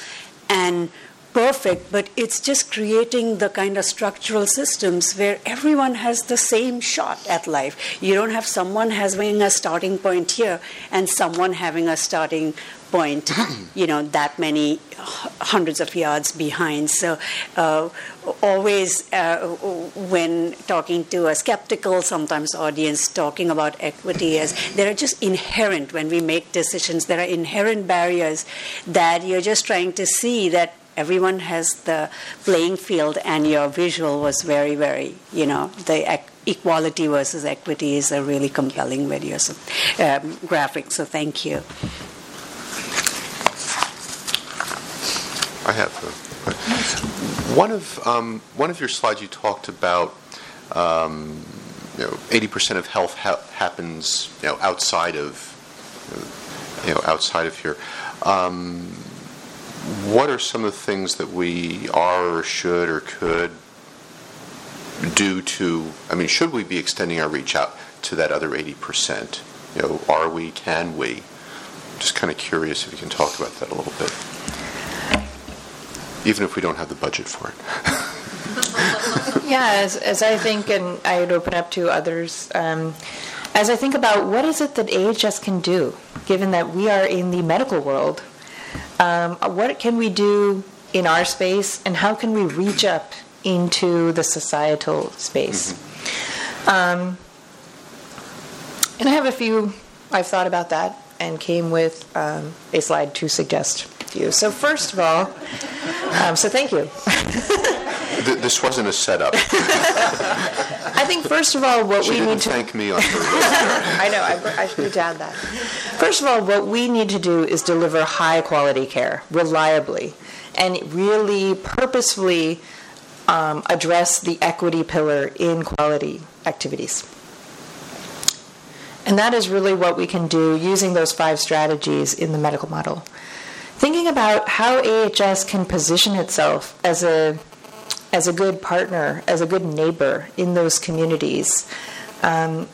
and perfect, but it's just creating the kind of structural systems where everyone has the same shot at life. You don't have someone having a starting point here and someone having a starting point, (clears throat) you know, that many hundreds of yards behind. So, uh, always uh, when talking to a skeptical, sometimes audience, talking about equity as there are just inherent, when we make decisions, there are inherent barriers that you're just trying to see that everyone has the playing field and your visual was very very you know the equality versus equity is a really compelling video, so, um, graphic. So thank you. I have one of um, one of your slides. You talked about um, you know eighty percent of health ha- happens you know outside of you know outside of here. Um, what are some of the things that we are or should or could do to? I mean, should we be extending our reach out to that other eighty percent? You know, are we? Can we? Just kind of curious if you can talk about that a little bit even if we don't have the budget for it. (laughs) Yeah, as, as I think, and I would open up to others, um, as I think about what is it that AHS can do, given that we are in the medical world, um, what can we do in our space, and how can we reach up into the societal space? Um, and I have a few, I've thought about that and came with um, a slide to suggest to you. So, first of all, um, so thank you. Th- this wasn't a setup. (laughs) I think first of all, what She we need to thank me on her. (laughs) I know, I, I should need to add that. First of all, what we need to do is deliver high quality care reliably and really purposefully um, address the equity pillar in quality activities. And that is really what we can do using those five strategies in the medical model. Thinking about how AHS can position itself as a as a good partner, as a good neighbor in those communities. Um,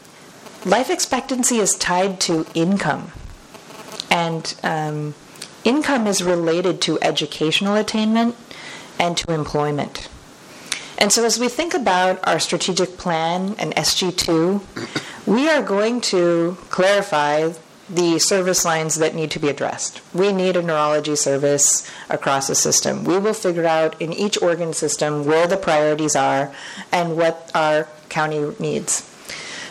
life expectancy is tied to income, and um, income is related to educational attainment and to employment. And so, as we think about our strategic plan and SG2, we are going to clarify the service lines that need to be addressed. We need a neurology service across the system. We will figure out in each organ system where the priorities are and what our county needs.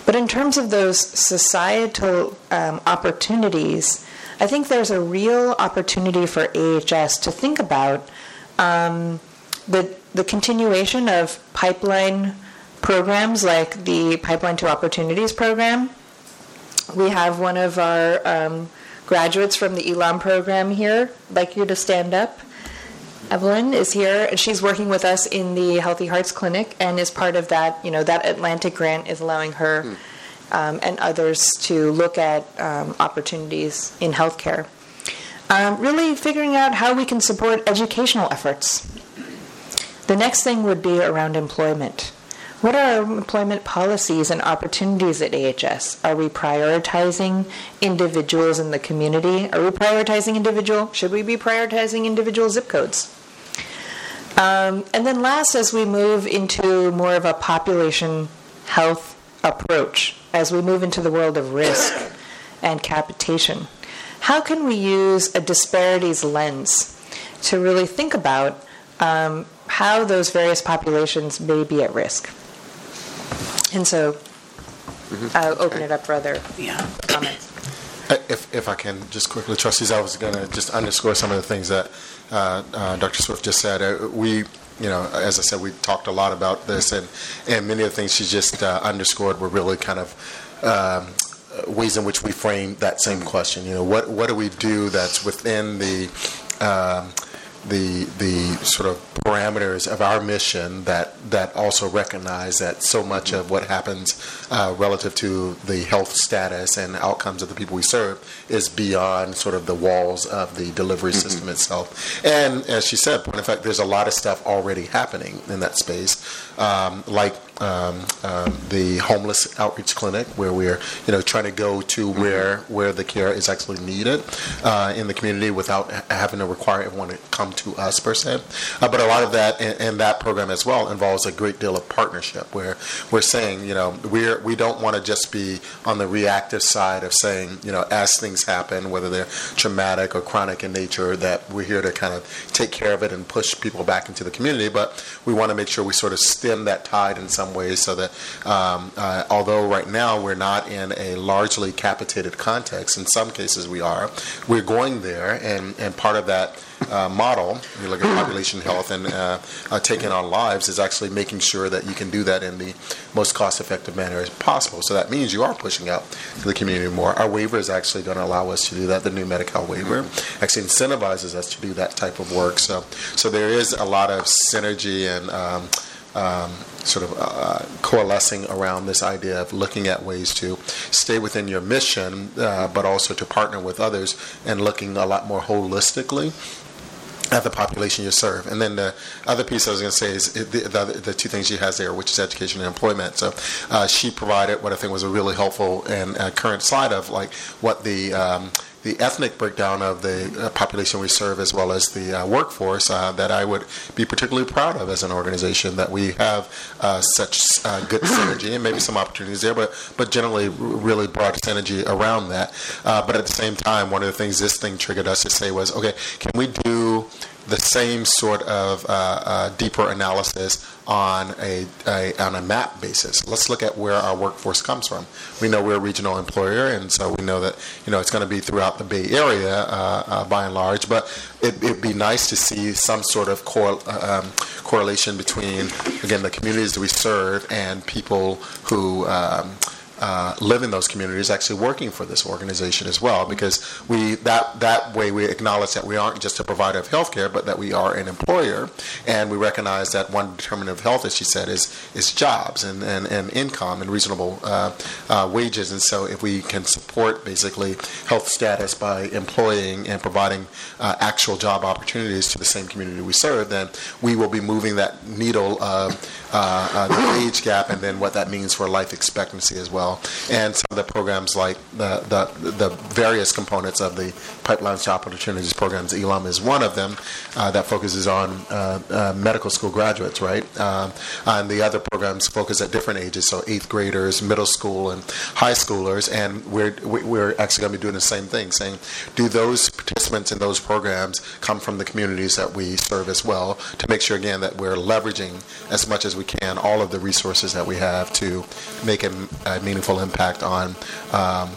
But in terms of those societal um, opportunities, I think there's a real opportunity for AHS to think about um, the, the continuation of pipeline programs like the Pipeline to Opportunities program we have one of our um, graduates from the ELAM program here. I'd like you to stand up. Evelyn is here, and she's working with us in the Healthy Hearts Clinic, and is part of that. You know, that Atlantic grant is allowing her um, and others to look at um, opportunities in healthcare. Um, really figuring out how we can support educational efforts. The next thing would be around employment. What are our employment policies and opportunities at AHS? Are we prioritizing individuals in the community? Are we prioritizing individual? Should we be prioritizing individual zip codes? Um, and then last, as we move into more of a population health approach, as we move into the world of risk and capitation, how can we use a disparities lens to really think about um, how those various populations may be at risk? And so I'll open it up for other comments. Uh, If, if I can, just quickly, trustees, I was going to just underscore some of the things that uh, uh, Dr. Swift just said. Uh, We, you know, as I said, we talked a lot about this, and, and many of the things she just uh, underscored were really kind of um, ways in which we frame that same question. You know, what, what do we do that's within the um, the the sort of parameters of our mission that that also recognize that so much of what happens uh, relative to the health status and outcomes of the people we serve is beyond sort of the walls of the delivery system itself. And as she said, point in fact, there's a lot of stuff already happening in that space, um, like um, um, the homeless outreach clinic, where we're you know trying to go to where where the care is actually needed uh, in the community without having to require everyone to come to us per se. Uh, but a lot of that and, and that program as well involves a great deal of partnership, where we're saying you know we're we don't want to just be on the reactive side of saying you know as things happen, whether they're traumatic or chronic in nature, that we're here to kind of take care of it and push people back into the community. But we want to make sure we sort of stem that tide in some ways so that um, uh, although right now we're not in a largely capitated context, in some cases we are, we're going there, and, and part of that uh, model, you look at population health and uh, uh, taking on lives, is actually making sure that you can do that in the most cost-effective manner as possible. So that means you are pushing out to the community more. Our waiver is actually going to allow us to do that. The new Medi-Cal waiver actually incentivizes us to do that type of work. So, so there is a lot of synergy and um, um, sort of uh, coalescing around this idea of looking at ways to stay within your mission, uh, but also to partner with others and looking a lot more holistically at the population you serve. And then the other piece I was going to say is the, the, the, two things she has there, which is education and employment. So uh, she provided what I think was a really helpful and uh, current slide of like what the um, the ethnic breakdown of the uh, population we serve as well as the uh, workforce uh, that I would be particularly proud of as an organization that we have such good synergy and maybe some opportunities there, but but generally really broad synergy around that. But at the same time, one of the things this thing triggered us to say was, okay, can we do the same sort of uh, uh, deeper analysis on a, a, on a map basis. Let's look at where our workforce comes from. We know we're a regional employer, and so we know that you know it's going to be throughout the Bay Area uh, uh, by and large. But it, would be nice to see some sort of um, correlation between again the communities that we serve and people who. Um, uh, live in those communities actually working for this organization as well because we that that way we acknowledge that we aren't just a provider of health care but that we are an employer. And we recognize that one determinant of health as she said is is jobs and, and, and income and reasonable uh, uh, wages. And so if we can support basically health status by employing and providing uh, actual job opportunities to the same community we serve then we will be moving that needle of uh, the age gap and then what that means for life expectancy as well well, and some of the programs like the, the, the various components of the Pipeline to Opportunities programs. ELAM is one of them uh, that focuses on uh, uh, medical school graduates, right? Um, and the other programs focus at different ages, so eighth graders, middle school, and high schoolers. And we're we're actually going to be doing the same thing, saying, do those participants in those programs come from the communities that we serve as well, to make sure again that we're leveraging as much as we can all of the resources that we have to make a, a meaningful impact on um,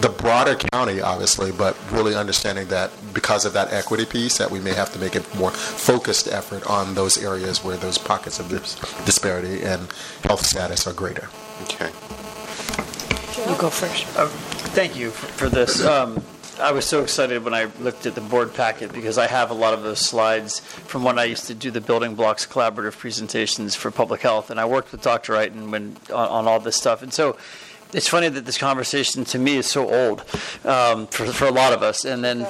the broader county, obviously, but really understanding that because of that equity piece, that we may have to make a more focused effort on those areas where those pockets of dis- disparity and health status are greater. Okay. You go first. Uh, thank you for, for this. Um, I was so excited when I looked at the board packet because I have a lot of those slides from when I used to do the building blocks collaborative presentations for public health, and I worked with Dr. Iton when on, on all this stuff, and so it's funny that this conversation to me is so old um, for, for a lot of us, and then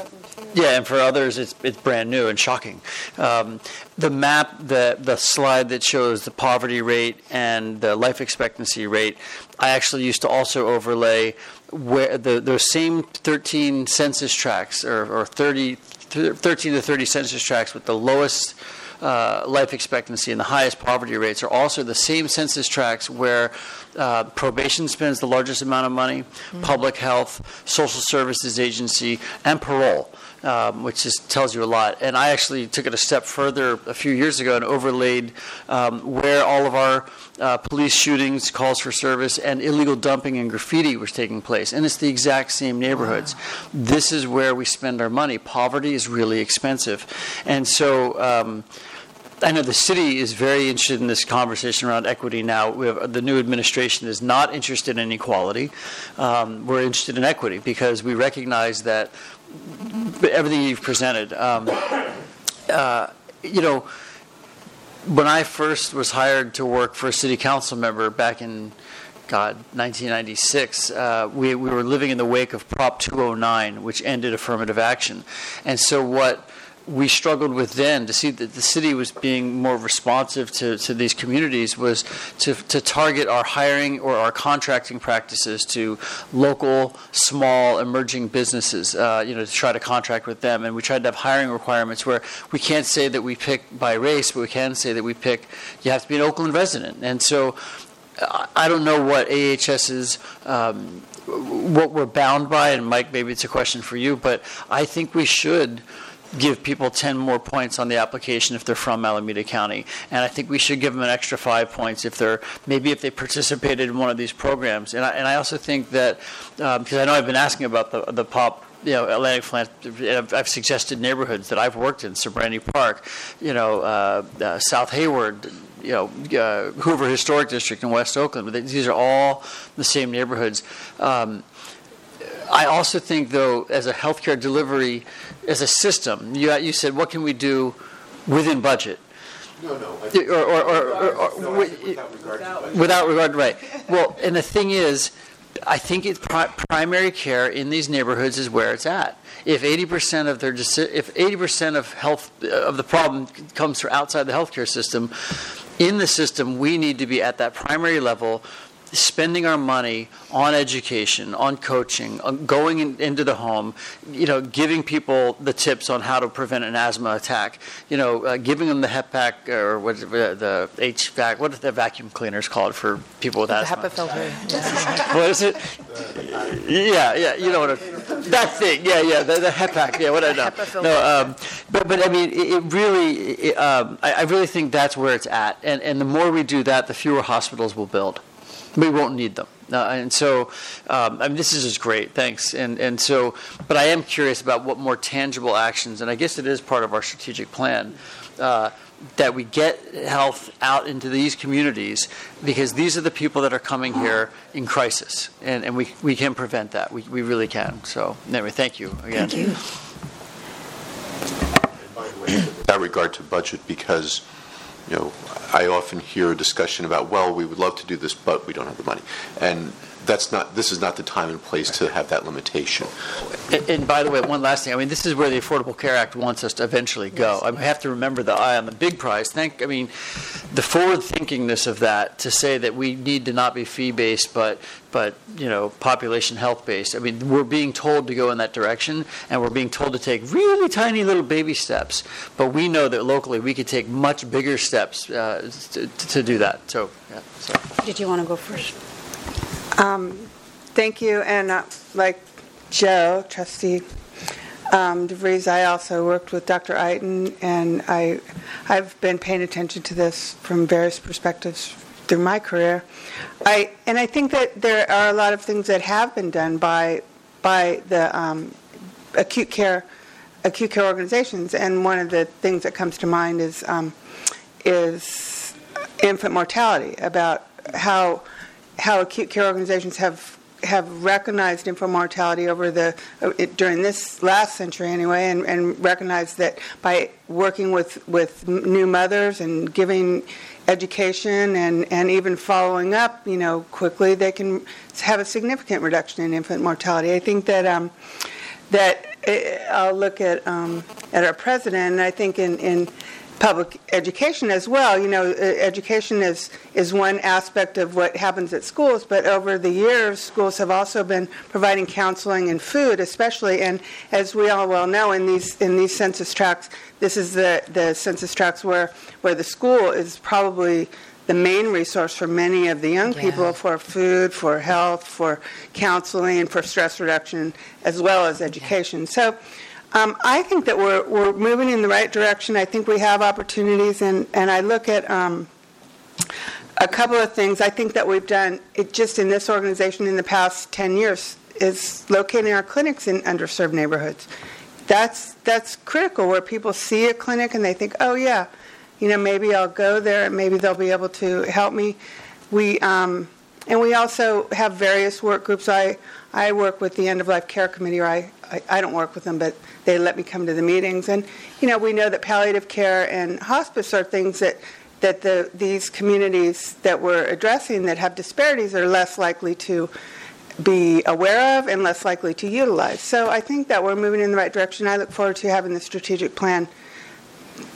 yeah, and for others it's it's brand new and shocking. Um, the map, the the slide that shows the poverty rate and the life expectancy rate, I actually used to also overlay where the those same 13 census tracts or, or 30 13 to 30 census tracts with the lowest uh, life expectancy and the highest poverty rates are also the same census tracts where uh, probation spends the largest amount of money, mm-hmm. public health, social services agency, and parole um, which just tells you a lot. And I actually took it a step further a few years ago and overlaid um, where all of our uh, police shootings, calls for service, and illegal dumping and graffiti was taking place. And it's the exact same neighborhoods. Wow. This is where we spend our money. Poverty is really expensive. And so, um, I know the city is very interested in this conversation around equity now. Have, the new administration is not interested in equality. Um, we're interested in equity because we recognize that everything you've presented. Um, uh, you know, when I first was hired to work for a city council member back in God, 1996, uh, we, we were living in the wake of Prop 209, which ended affirmative action. And so, what we struggled with then to see that the city was being more responsive to, to these communities was to, to target our hiring or our contracting practices to local, small, emerging businesses, uh, you know, to try to contract with them. And we tried to have hiring requirements where we can't say that we pick by race, but we can say that we pick, you have to be an Oakland resident. And so I don't know what AHS's um, what we're bound by, and Mike, maybe it's a question for you, but I think we should give people 10 more points on the application if they're from Alameda County. And I think we should give them an extra five points if they're, maybe if they participated in one of these programs. And I, and I also think that, because um, I know I've been asking about the, the POP you know, Atlantic Philanthropy, I've, I've suggested neighborhoods that I've worked in, Sobrante Park, you know, uh, uh, South Hayward, you know, uh, Hoover Historic District in West Oakland. But These are all the same neighborhoods. Um, I also think, though, as a healthcare delivery, as a system, you, you said, what can we do within budget? No, no. Or, or, or, or, or without regard to budget. without regard, right? Well, and the thing is, I think it's pri- primary care in these neighborhoods is where it's at. If 80% of their if 80% of health of the problem comes from outside the healthcare system, in the system we need to be at that primary level spending our money on education, on coaching, on going in, into the home, you know, giving people the tips on how to prevent an asthma attack, you know, uh, giving them the HEPAC or what uh, the HVAC, what is the vacuum cleaners called for people with The asthma? HEPA filter. (laughs) What is it? Yeah, yeah, you know what? I- That thing, yeah, yeah, the, the HEPAC, yeah, what I know. No, um, but but I mean, it, it really, it, um, I, I really think that's where it's at, and and the more we do that, the fewer hospitals we'll build. We won't need them. Uh, and so, um, I mean, this is just great. Thanks. And and so, but I am curious about what more tangible actions, and I guess it is part of our strategic plan. Uh, that we get health out into these communities because these are the people that are coming here in crisis, and, and we, we can prevent that. We, we really can. So, anyway, thank you again. Thank you. Without regard to budget, because, you know, I often hear a discussion about, well, we would love to do this, but we don't have the money. And that's not, this is not the time and place to have that limitation. And, and by the way, one last thing. I mean, this is where the Affordable Care Act wants us to eventually go. I mean, we have to remember the eye on the big prize. Thank, I mean, the forward thinkingness of that to say that we need to not be fee based, but but you know, population health based. I mean, we're being told to go in that direction, and we're being told to take really tiny little baby steps. But we know that locally we could take much bigger steps uh, to, to do that. So, yeah. So. Did you want to go first? Um, Thank you, and uh, like Joe, trustee um, DeVries, I also worked with Dr. Iton, and I, I've been paying attention to this from various perspectives through my career. I, and I think that there are a lot of things that have been done by, by the um, acute care, acute care organizations, and one of the things that comes to mind is, um, is infant mortality, about how how acute care organizations have have recognized infant mortality over the uh, it, during this last century anyway, and, and recognized that by working with with new mothers and giving education and, and even following up, you know, quickly, they can have a significant reduction in infant mortality. I think that um, that uh, I'll look at um, at our president, and I think in, in public education as well. You know, education is is one aspect of what happens at schools, but over the years, schools have also been providing counseling and food, especially. And as we all well know, in these in these census tracts, this is the the census tracts where where the school is probably the main resource for many of the young people for food, for health, for counseling, for stress reduction, as well as education. So. Um, I think that we're, we're moving in the right direction. I think we have opportunities, and, and I look at um, a couple of things I think that we've done it just in this organization in the past 10 years is locating our clinics in underserved neighborhoods. That's, that's critical where people see a clinic and they think, oh, yeah, you know, maybe I'll go there and maybe they'll be able to help me. We, um, and we also have various work groups. I, I work with the End of Life Care Committee, or I, I, I don't work with them, but they let me come to the meetings. And, you know, we know that palliative care and hospice are things that, that the, these communities that we're addressing that have disparities are less likely to be aware of and less likely to utilize. So I think that we're moving in the right direction. I look forward to having the strategic plan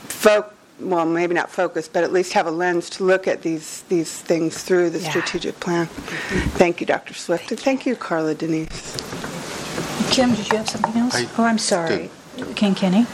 fo- well, maybe not focus, but at least have a lens to look at these these things through the Yeah. strategic plan. Thank you, Dr. Swift, and thank you, Carla Denise. Jim, did you have something else? I oh, I'm sorry. did. King Kinney.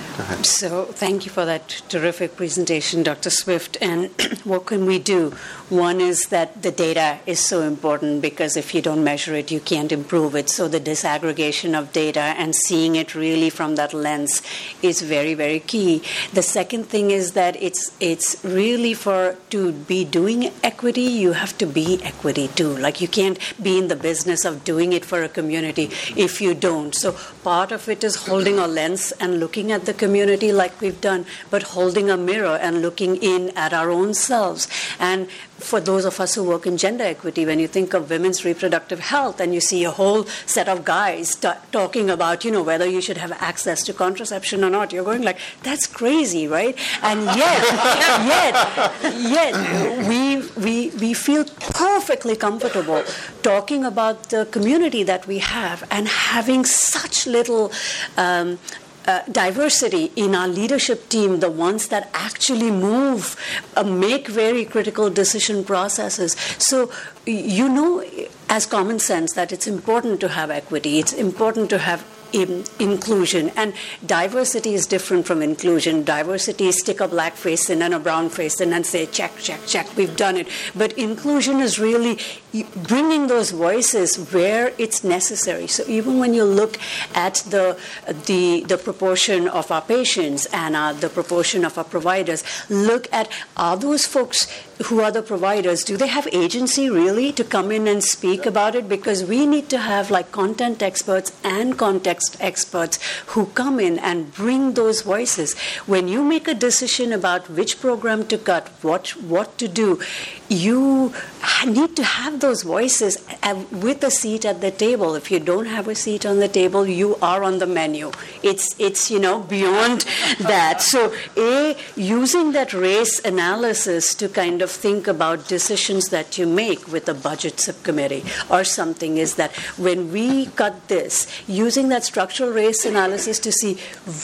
So, thank you for that terrific presentation, Dr. Swift. And (clears throat) what can we do? One is that the data is so important because if you don't measure it, you can't improve it. So, the disaggregation of data and seeing it really from that lens is very, very key. The second thing is that it's it's really for to be doing equity, you have to be equity too. Like you can't be in the business of doing it for a community if you don't. So, part of it is holding a lens and looking at the community like we've done, but holding a mirror and looking in at our own selves. And for those of us who work in gender equity, when you think of women's reproductive health and you see a whole set of guys t- talking about, you know, whether you should have access to contraception or not, you're going like, that's crazy, right? And yet, (laughs) yet, yet, we, we, we feel perfectly comfortable talking about the community that we have and having such little um, uh, diversity in our leadership team, the ones that actually move, uh, make very critical decision processes. So, you know, as common sense, that it's important to have equity, it's important to have in inclusion. And diversity is different from inclusion. Diversity is stick a black face in and a brown face in and say, check, check, check, we've done it. But inclusion is really bringing those voices where it's necessary. So even when you look at the, the, the proportion of our patients and uh, the proportion of our providers, look at are those folks who are the providers, do they have agency really to come in and speak about it? Because we need to have like content experts and context experts who come in and bring those voices. When you make a decision about which program to cut, what what to do, you need to have those voices with a seat at the table. If you don't have a seat on the table, you are on the menu. It's it's you know beyond (laughs) that. So a using that race analysis to kind of think about decisions that you make with a budget subcommittee or something is that when we cut this, using that structural race analysis to see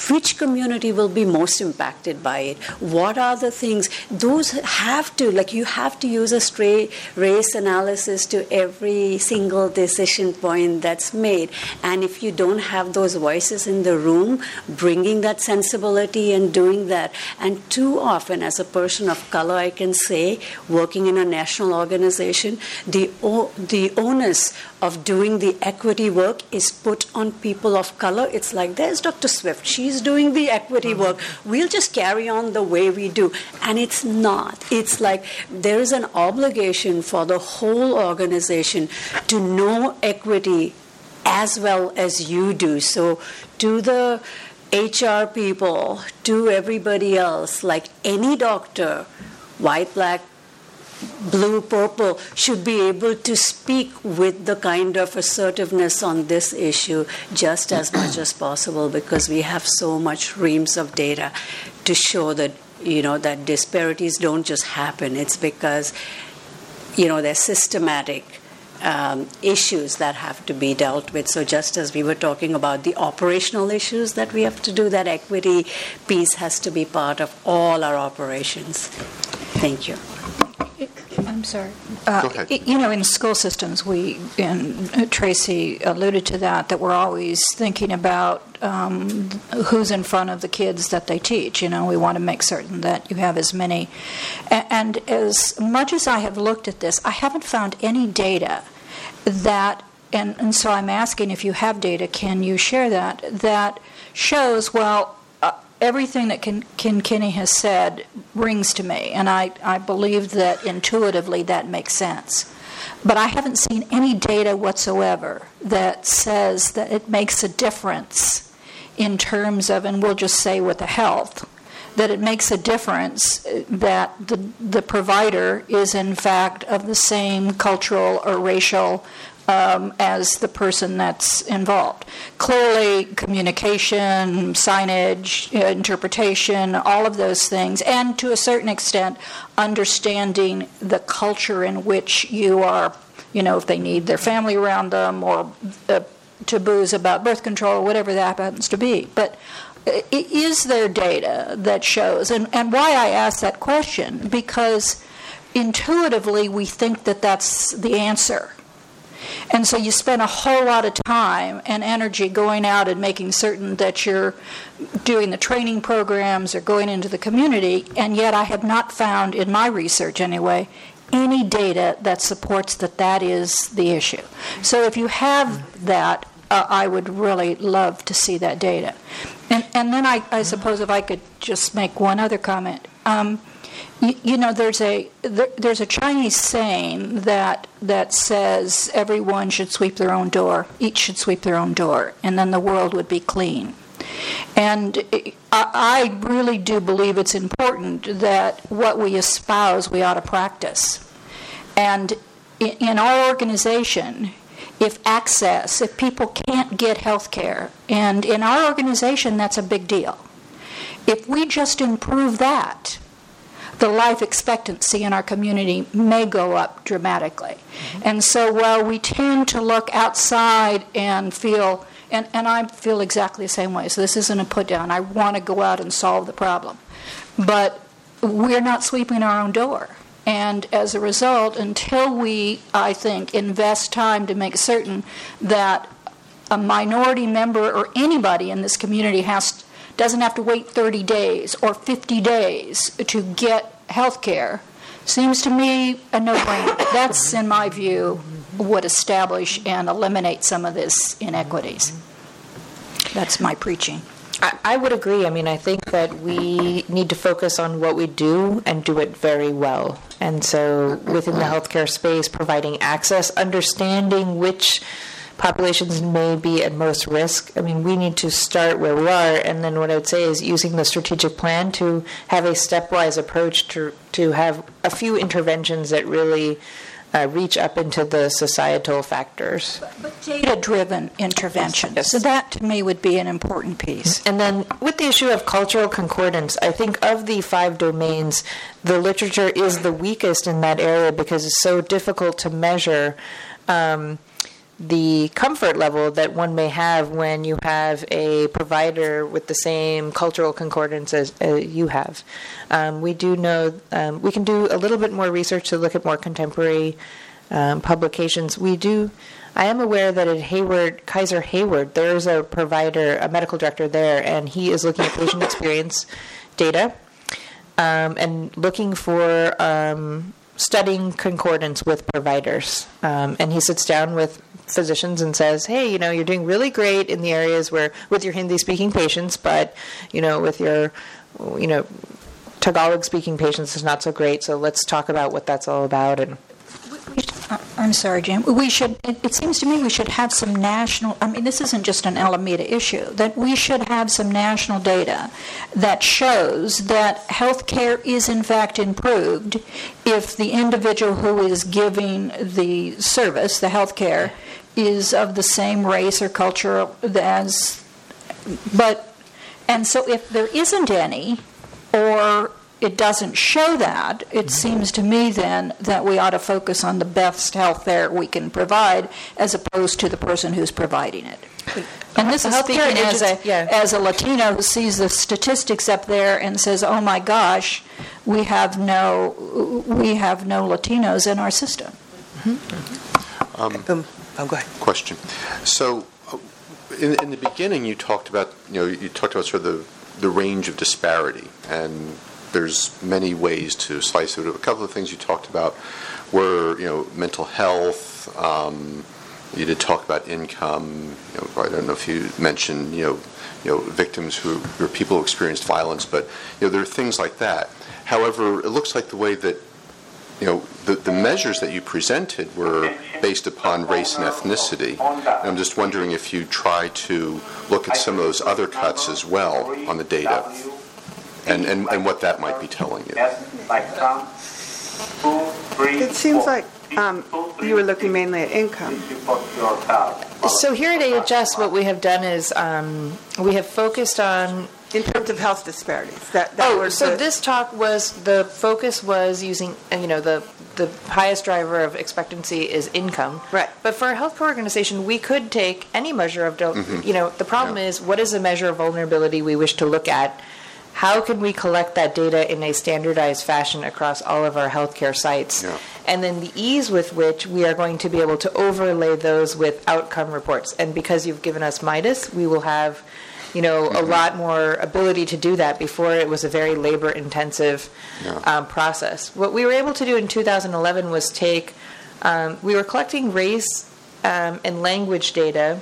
which community will be most impacted by it, what are the things, those have to, like, you have to use a straight race analysis to every single decision point that's made. And if you don't have those voices in the room, bringing that sensibility and doing that, and too often, as a person of color, I can say, working in a national organization, the, o- the onus of doing the equity work is put on people of color. It's like, there's Dr. Swift, she's doing the equity mm-hmm. work. We'll just carry on the way we do. And it's not. It's like there is an obligation for the whole organization to know equity as well as you do. So, to the HR people, to everybody else, like any doctor, white, black, blue, purple, should be able to speak with the kind of assertiveness on this issue just as much as possible because we have so much reams of data to show that you know that disparities don't just happen. It's because you know they're systematic um, issues that have to be dealt with. So, just as we were talking about the operational issues that we have to do, that equity piece has to be part of all our operations. Thank you. I'm sorry. Uh, you know, in school systems, we, and Tracy alluded to that, that we're always thinking about um, who's in front of the kids that they teach. You know, we want to make certain that you have as many. And as much as I have looked at this, I haven't found any data that, and, and so I'm asking if you have data, can you share that, that shows, well, everything that Ken, Ken Kinney has said rings to me, and I, I believe that intuitively that makes sense. But I haven't seen any data whatsoever that says that it makes a difference in terms of, and we'll just say with the health, that it makes a difference uh, that the, the provider is in fact of the same cultural or racial um, as the person that's involved. Clearly, communication, signage, uh, interpretation, all of those things, and to a certain extent, understanding the culture in which you are, you know, if they need their family around them or uh, taboos about birth control or whatever that happens to be. But uh, is there data that shows, and, and why I ask that question? Because intuitively we think that that's the answer And so you spend a whole lot of time and energy going out and making certain that you're doing the training programs or going into the community, and yet I have not found, in my research anyway, any data that supports that that is the issue. So if you have that, uh, I would really love to see that data. And, and then I, I suppose if I could just make one other comment. Um, you, you know, there's a there, there's a Chinese saying that that says everyone should sweep their own door, each should sweep their own door, and then the world would be clean. And I, really do believe it's important that what we espouse we ought to practice. And in our organization, if access, if people can't get health care, and in our organization, that's a big deal. If we just improve that, the life expectancy in our community may go up dramatically. Mm-hmm. And so while we tend to look outside and feel, and, and I feel exactly the same way, so this isn't a put down, I want to go out and solve the problem. But we're not sweeping our own door. And as a result, until we, I think, invest time to make certain that a minority member or anybody in this community has doesn't have to wait 30 days or 50 days to get health care seems to me a no-brainer. That's, in my view, would establish and eliminate some of this inequities. That's my preaching. I, I would agree. I mean, I think that we need to focus on what we do and do it very well. And so, within the healthcare space, providing access, understanding which populations may be at most risk. I mean, we need to start where we are, and then what I would say is using the strategic plan to have a stepwise approach to to have a few interventions that really uh, reach up into the societal factors. But data-driven interventions. Yes. So that to me would be an important piece. And then with the issue of cultural concordance, I think of the five domains, the literature is the weakest in that area because it's so difficult to measure. Um, the comfort level that one may have when you have a provider with the same cultural concordance as uh, you have. Um, we do know um, we can do a little bit more research to look at more contemporary um, publications. We do. I am aware that at Hayward, Kaiser Hayward, there is a provider, a medical director there, and he is looking at patient experience data um, and looking for um, studying concordance with providers. Um, and he sits down with physicians and says, "Hey, you know, you're doing really great in the areas where with your Hindi-speaking patients, but you know, with your, you know, Tagalog-speaking patients is not so great. So let's talk about what that's all about." And I'm sorry, Jim. We should. It, it, seems to me we should have some national. I mean, this isn't just an Alameda issue. That we should have some national data that shows that health care is in fact improved if the individual who is giving the service, the health care, is of the same race or culture as. But, and so if there isn't any, or it doesn't show that, it seems to me then that we ought to focus on the best health care we can provide as opposed to the person who's providing it. And this is speaking as a, yeah. as a Latino who sees the statistics up there and says, "Oh my gosh, we have no we have no Latinos in our system." Mm-hmm. Um, um, oh, go ahead. Question. So, uh, in, in the beginning, you talked about you know you talked about sort of the the range of disparity and there's many ways to slice it. A couple of things you talked about were, you know, mental health. Um, you did talk about income. You know, I don't know if you mentioned, you know, you know, victims who or people who experienced violence, but you know, there are things like that. However, it looks like the way that you know the, the measures that you presented were based upon race and ethnicity. And I'm just wondering if you try to look at some of those other cuts as well on the data and, and, and what that might be telling you. It seems like um, you were looking mainly at income. So here at AHS, what we have done is um, we have focused on in terms of health disparities. That, that oh, so the, this talk was the focus was using you know the the highest driver of expectancy is income. Right. But for a healthcare organization, we could take any measure of mm-hmm. you know the problem yeah. is what is the measure of vulnerability we wish to look at how can we collect that data in a standardized fashion across all of our healthcare sites? Yeah. And then the ease with which we are going to be able to overlay those with outcome reports. And because you've given us Midas, we will have, you know, a lot more ability to do that. Before it was a very labor intensive Yeah. um, process. What we were able to do in 2011 was take, um, we were collecting race um, and language data.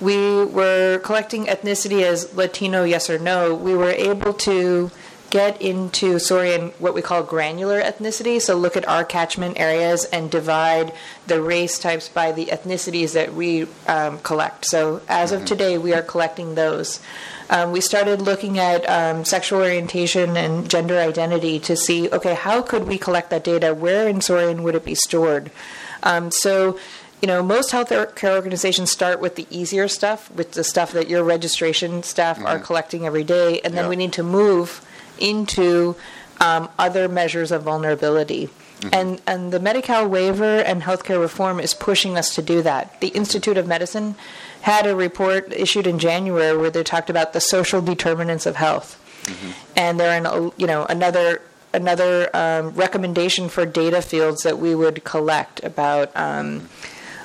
We were collecting ethnicity as Latino, yes or no. We were able to get into Soarian what we call granular ethnicity. So look at our catchment areas and divide the race types by the ethnicities that we um, collect. So as of today, we are collecting those. Um, we started looking at um, sexual orientation and gender identity to see, okay, how could we collect that data? Where in Soarian would it be stored? Um, so, you know, most health care organizations start with the easier stuff, with the stuff that your registration staff are collecting every day, and then we need to move into um, other measures of vulnerability. And, and the Medi-Cal waiver and healthcare reform is pushing us to do that. The Institute of Medicine had a report issued in January where they talked about the social determinants of health, and they're in you know another another um, recommendation for data fields that we would collect about um,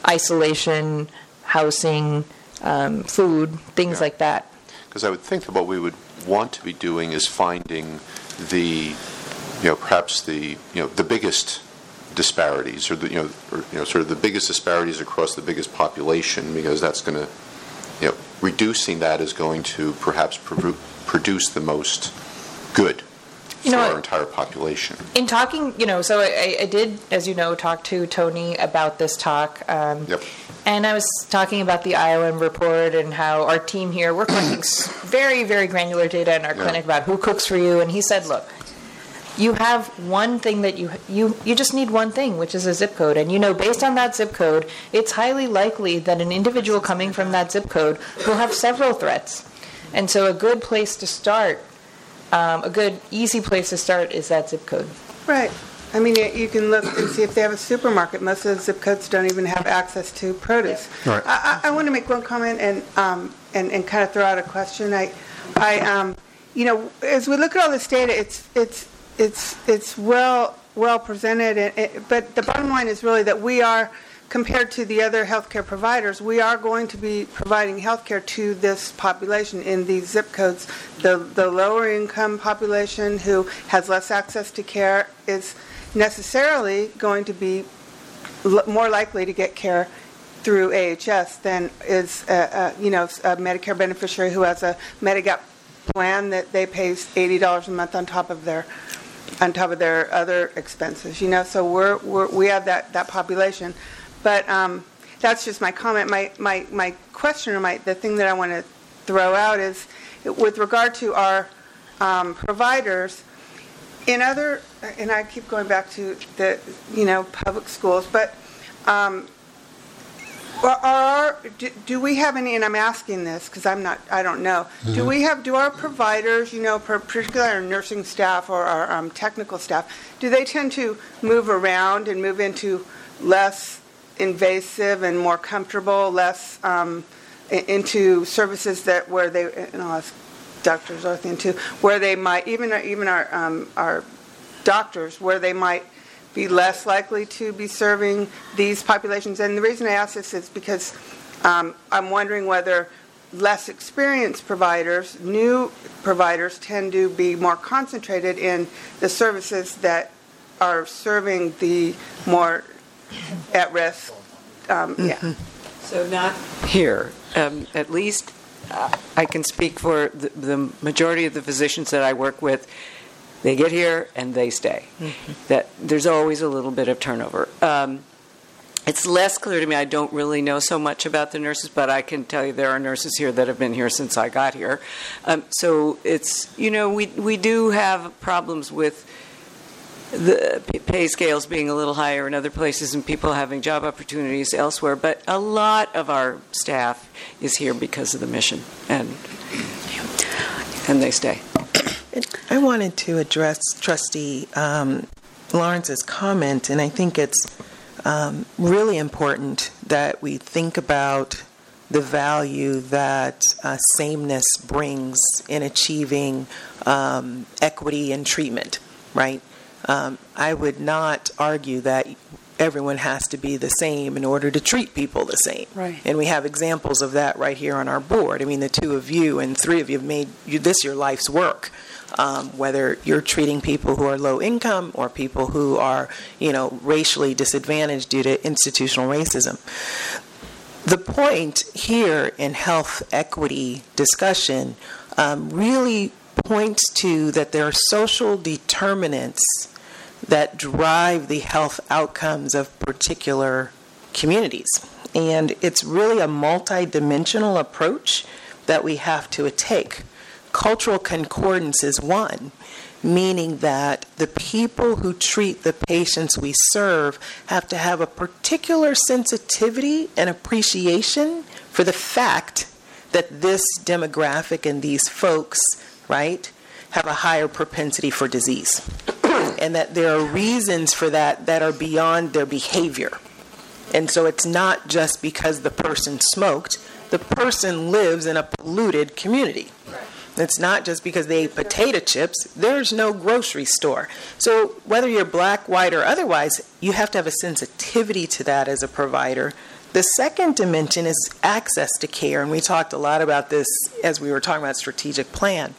isolation, housing, um, food, things Yeah. like that. Because I would think that what we would want to be doing is finding the, you know, perhaps the, you know, the biggest disparities, or the, you know, or, you know, sort of the biggest disparities across the biggest population, because that's going to, you know, reducing that is going to perhaps produ- produce the most good You know our entire population. In talking, you know, so I, I did, as you know, talk to Tony about this talk. Um, Yep. And I was talking about the IOM report and how our team here, we're collecting (clears throat) very, very granular data in our Yeah. clinic about who cooks for you. And he said, look, you have one thing that you, you, you just need one thing, which is a zip code. And you know, based on that zip code, it's highly likely that an individual coming from that zip code will have several threats. And so a good place to start, um, a good, easy place to start is that zip code. Right. I mean, you- you can look and see if they have a supermarket. Most of the zip codes don't even have access to produce. Right. I, I, I want to make one comment and, um, and, and kind of throw out a question. I, I, um, you know, as we look at all this data, it's, it's, it's, it's well, well presented, and it, but the bottom line is really that we are, compared to the other healthcare providers, we are going to be providing healthcare to this population in these zip codes. The, the lower income population who has less access to care is necessarily going to be l- more likely to get care through AHS than is, uh, uh, you know, a Medicare beneficiary who has a Medigap plan that they pay $80 a month on top of their, on top of their other expenses, you know, so we're, we're, we have that, that population. But um, that's just my comment. My, my, my question or my, the thing that I want to throw out is, with regard to our um, providers, in other, and I keep going back to the, you know, public schools, but um, are do, do we have any, and I'm asking this because I'm not, I don't know, do we have, do our providers, you know, particularly our nursing staff or our um, technical staff, do they tend to move around and move into less invasive and more comfortable, less um, into services that where they, and I'll ask Dr. Zorthian too, where they might, even, even our, um, our doctors, where they might be less likely to be serving these populations. And the reason I ask this is because um, I'm wondering whether less experienced providers, new providers, tend to be more concentrated in the services that are serving the more at risk. Um, Yeah. So not here. Um, At least uh, I can speak for the, the majority of the physicians that I work with. They get here and they stay. That there's always a little bit of turnover. Um, it's less clear to me. I don't really know so much about the nurses, but I can tell you there are nurses here that have been here since I got here. Um, so it's you know we we do have problems with the pay scales being a little higher in other places and people having job opportunities elsewhere. But a lot of our staff is here because of the mission, and and they stay. (coughs) I wanted to address Trustee um, Lawrence's comment, and I think it's um, really important that we think about the value that uh, sameness brings in achieving um, equity and treatment, right? Um, I would not argue that everyone has to be the same in order to treat people the same. Right. And we have examples of that right here on our board. I mean, the two of you and three of you have made you, this your life's work. Um, whether you're treating people who are low income or people who are, you know, racially disadvantaged due to institutional racism. The point here in health equity discussion um, really points to that there are social determinants that drive the health outcomes of particular communities. And it's really a multidimensional approach that we have to take. Cultural concordance is one, meaning that the people who treat the patients we serve have to have a particular sensitivity and appreciation for the fact that this demographic and these folks, right, have a higher propensity for disease. And that there are reasons for that that are beyond their behavior. And so it's not just because the person smoked, the person lives in a polluted community. It's not just because they ate potato chips. There's no grocery store. So whether you're black, white, or otherwise, you have to have a sensitivity to that as a provider. The second dimension is access to care, and we talked a lot about this as we were talking about strategic plan.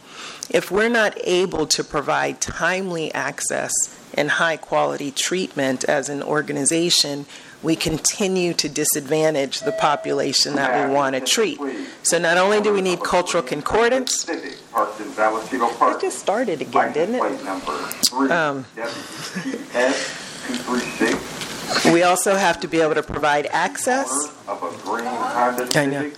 If we're not able to provide timely access and high quality treatment as an organization, we continue to disadvantage the population that we want to treat. So not only do we need cultural concordance, it just started again, didn't it? Um, (laughs) we also have to be able to provide access. I know.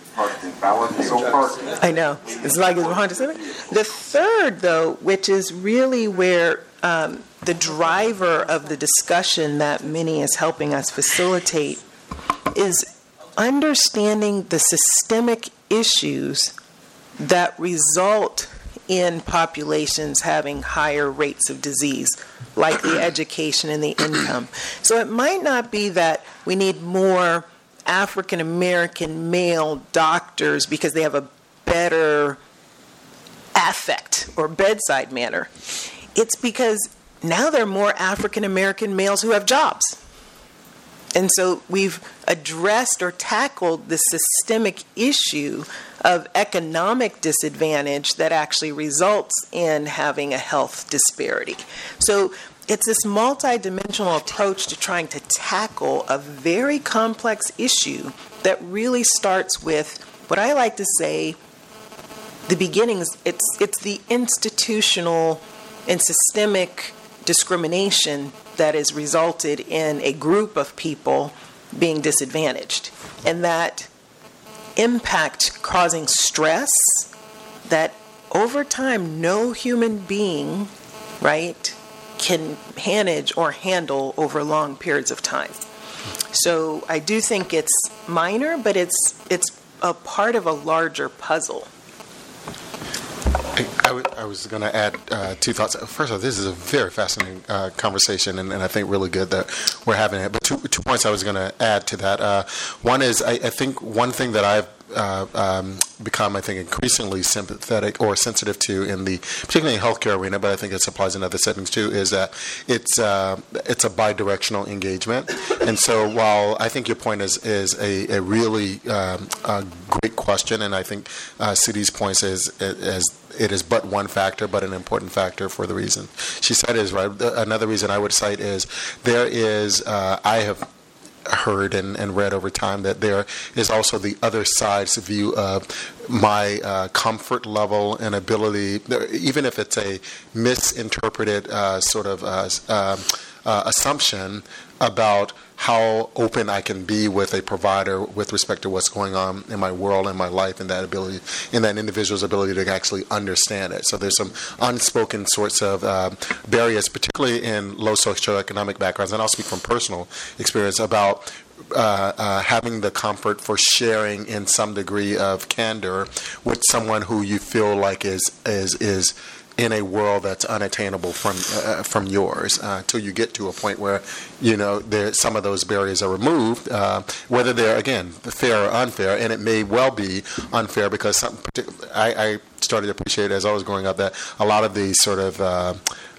I know. It's like it's Honda Civic. The third, though, which is really where um, the driver of the discussion that Minnie is helping us facilitate is understanding the systemic issues that result in populations having higher rates of disease, like the education and the income. So it might not be that we need more African American male doctors because they have a better affect or bedside manner. It's because now there are more African American males who have jobs. And so we've addressed or tackled the systemic issue of economic disadvantage that actually results in having a health disparity. So it's this multidimensional approach to trying to tackle a very complex issue that really starts with what I like to say the beginnings it's it's the institutional and systemic discrimination that has resulted in a group of people being disadvantaged and that impact causing stress that over time no human being right can manage or handle over long periods of time. So i do think it's minor but it's it's a part of a larger puzzle I, was going to add uh, two thoughts. First of all, this is a very fascinating uh, conversation, and, and, I think really good that we're having it. But two, two points I was going to add to that. Uh, one is I, I, think one thing that I've uh, um, become, I think, increasingly sympathetic or sensitive to in the particularly in healthcare arena, but I think it applies in other settings too. Is that it's uh, it's a bidirectional engagement, and so while I think your point is is a, a really um, a great question, and I think uh, Sudhi's points is is it is but one factor, but an important factor for the reason she said is right. Another reason I would cite is there is uh, I have heard and, and, read over time that there is also the other side's view of my uh, comfort level and ability, even if it's a misinterpreted uh, sort of uh, um, uh assumption about how open I can be with a provider with respect to what's going on in my world and my life and that ability, in that individual's ability to actually understand it. So there's some unspoken sorts of uh, barriers, particularly in low socioeconomic backgrounds, and I'll speak from personal experience about uh, uh, having the comfort for sharing in some degree of candor with someone who you feel like is is is in a world that's unattainable from uh, from yours until you get to a point where you know there some of those barriers are removed, uh, whether they're again fair or unfair, and it may well be unfair because some I, I started to appreciate as I was growing up that a lot of these sort of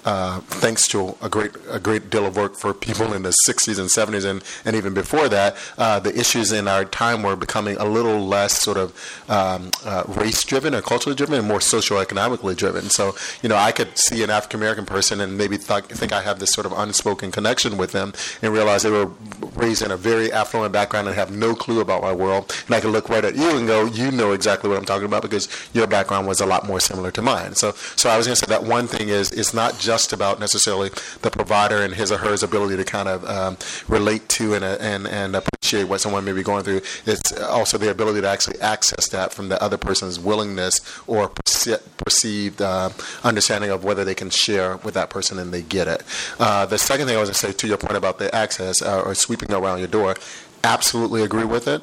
uh, thanks to a great a great deal of work for people in the 60s and 70s and, and even before that, uh, the issues in our time were becoming a little less sort of um, uh, race driven or culturally driven and more socioeconomically driven. So, you know, I could see an African American person and maybe th- think I have this sort of unspoken connection with them and realize they were raised in a very affluent background and have no clue about my world. And I could look right at you and go, you know exactly what I'm talking about because your background was a lot more similar to mine. So, so I was going to say that one thing is it's not just about necessarily the provider and his or her ability to kind of um, relate to and, and and appreciate what someone may be going through. It's also the ability to actually access that from the other person's willingness or perce- perceived uh, understanding of whether they can share with that person and they get it. Uh, the second thing I was going to say to your point about the access uh, or sweeping around your door, absolutely agree with it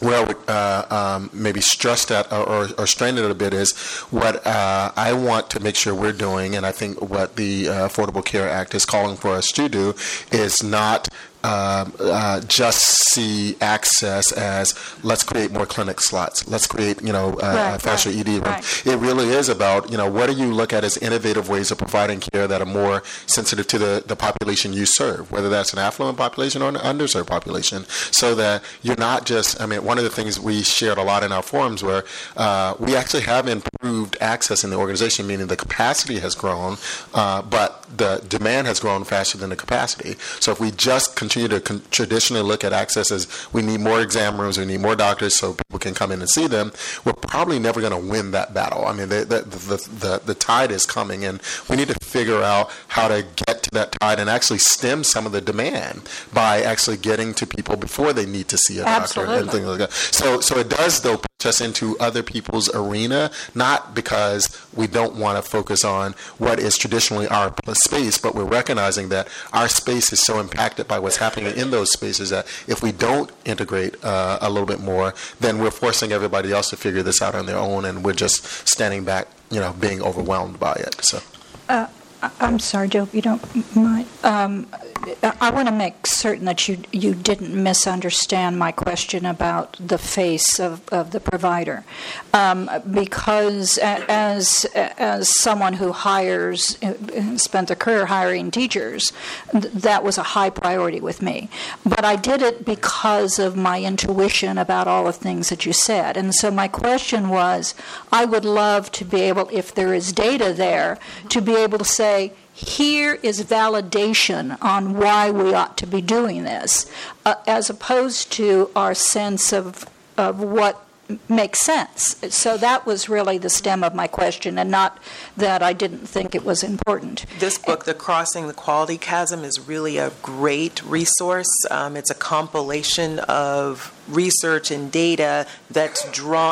where I would uh, um, maybe stress that or, or, strain it a bit is what uh, I want to make sure we're doing, and I think what the uh, Affordable Care Act is calling for us to do is not uh, uh, just see access as let's create more clinic slots, let's create you know uh, right, faster right, ED. Right. It really is about you know what do you look at as innovative ways of providing care that are more sensitive to the, the population you serve, whether that's an affluent population or an underserved population, so that you're not just. I mean, one of the things we shared a lot in our forums where uh, we actually have improved access in the organization, meaning the capacity has grown, uh, but the demand has grown faster than the capacity. So if we just continue to con- traditionally look at access as we need more exam rooms, we need more doctors so people can come in and see them, we're probably never going to win that battle. I mean, the, the, the, the, the tide is coming, and we need to figure out how to get to that tide and actually stem some of the demand by actually getting to people before they need to see a doctor Absolutely. and things like that. So, so it does, though, us into other people's arena, not because we don't want to focus on what is traditionally our space, but we're recognizing that our space is so impacted by what's happening in those spaces that if we don't integrate uh, a little bit more, then we're forcing everybody else to figure this out on their own, and we're just standing back, you know, being overwhelmed by it. So. Uh, I'm sorry, Joe, you don't mind. Um, I- I want to make certain that you you didn't misunderstand my question about the face of, of the provider, um, because as as someone who hires uh, spent a career hiring teachers, that was a high priority with me. But I did it because of my intuition about all the things that you said, and so my question was, I would love to be able, if there is data there, to be able to say here is validation on why we ought to be doing this, uh, as opposed to our sense of, of what makes sense. So that was really the stem of my question, and not that I didn't think it was important. This book, The Crossing the Quality Chasm, is really a great resource. Um, it's a compilation of research and data that's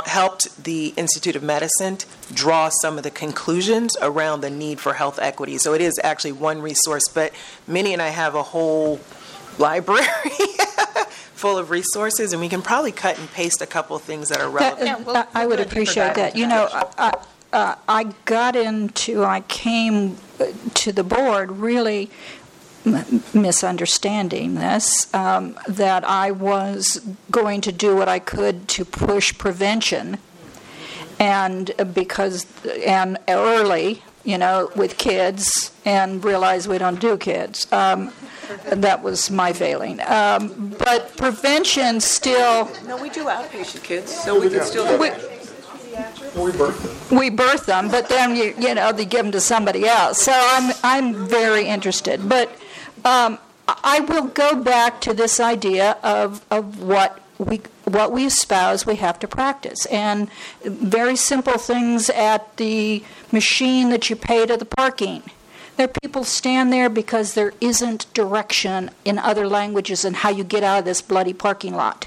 helped the Institute of Medicine draw some of the conclusions around the need for health equity. So it is actually one resource, but Minnie and I have a whole (laughs) library full of resources, and we can probably cut and paste a couple of things that are That- relevant. uh, I would appreciate that. You know, I- I, uh, I got into, I came uh, to the board really m- misunderstanding this, um, that I was going to do what I could to push prevention, and uh, because, and early, you know, with kids, and realize we don't do kids. Um, that was my failing. Um, but prevention still. No, we do outpatient kids, so we can still do We- that. we birth them, but then you you know they give them to somebody else. So I'm I'm very interested, but um, I will go back to this idea of of what we what we espouse we have to practice, and very simple things at the machine that you pay to the parking. There are people stand there because there isn't direction in other languages and how you get out of this bloody parking lot.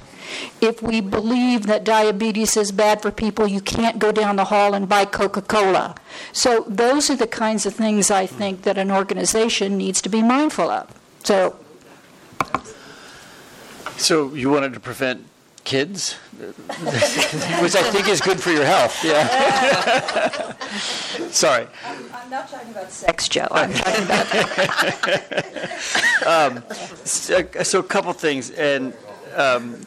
If we believe that diabetes is bad for people, you can't go down the hall and buy Coca Cola. So, those are the kinds of things I think that an organization needs to be mindful of. So, So you wanted to prevent kids, which I think is good for your health. Yeah. (laughs) Sorry. I'm not talking about sex, Joe. I'm talking about (laughs) So, so a couple things, and um,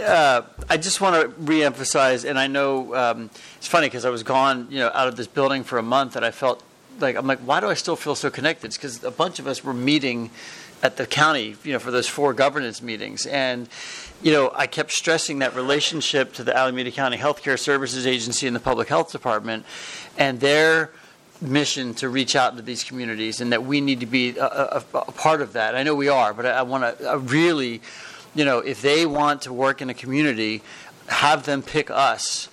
uh, I just want to reemphasize. And I know um, it's funny because I was gone, you know, out of this building for a month, and I felt like I'm like, why do I still feel so connected? It's because a bunch of us were meeting at the county, you know, for those four governance meetings, and you know, I kept stressing that relationship to the Alameda County Healthcare Services Agency and the Public Health Department, and their mission to reach out to these communities, and that we need to be a, a, a part of that. I know we are, but I, I want to really, you know, if they want to work in a community, have them pick us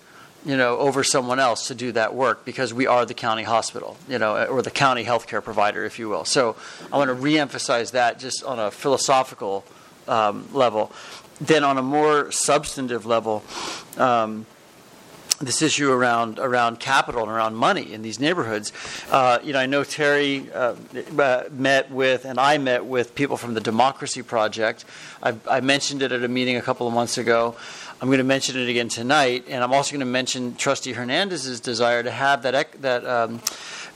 you know, over someone else to do that work because we are the county hospital, you know, or the county healthcare provider, if you will. So I want to reemphasize that just on a philosophical um, level. Then on a more substantive level, um, this issue around around capital and around money in these neighborhoods. Uh, you know, I know Terry uh, uh, met with and I met with people from the Democracy Project. I, I mentioned it at a meeting a couple of months ago. I'm going to mention it again tonight, and I'm also going to mention Trustee Hernandez's desire to have that that um,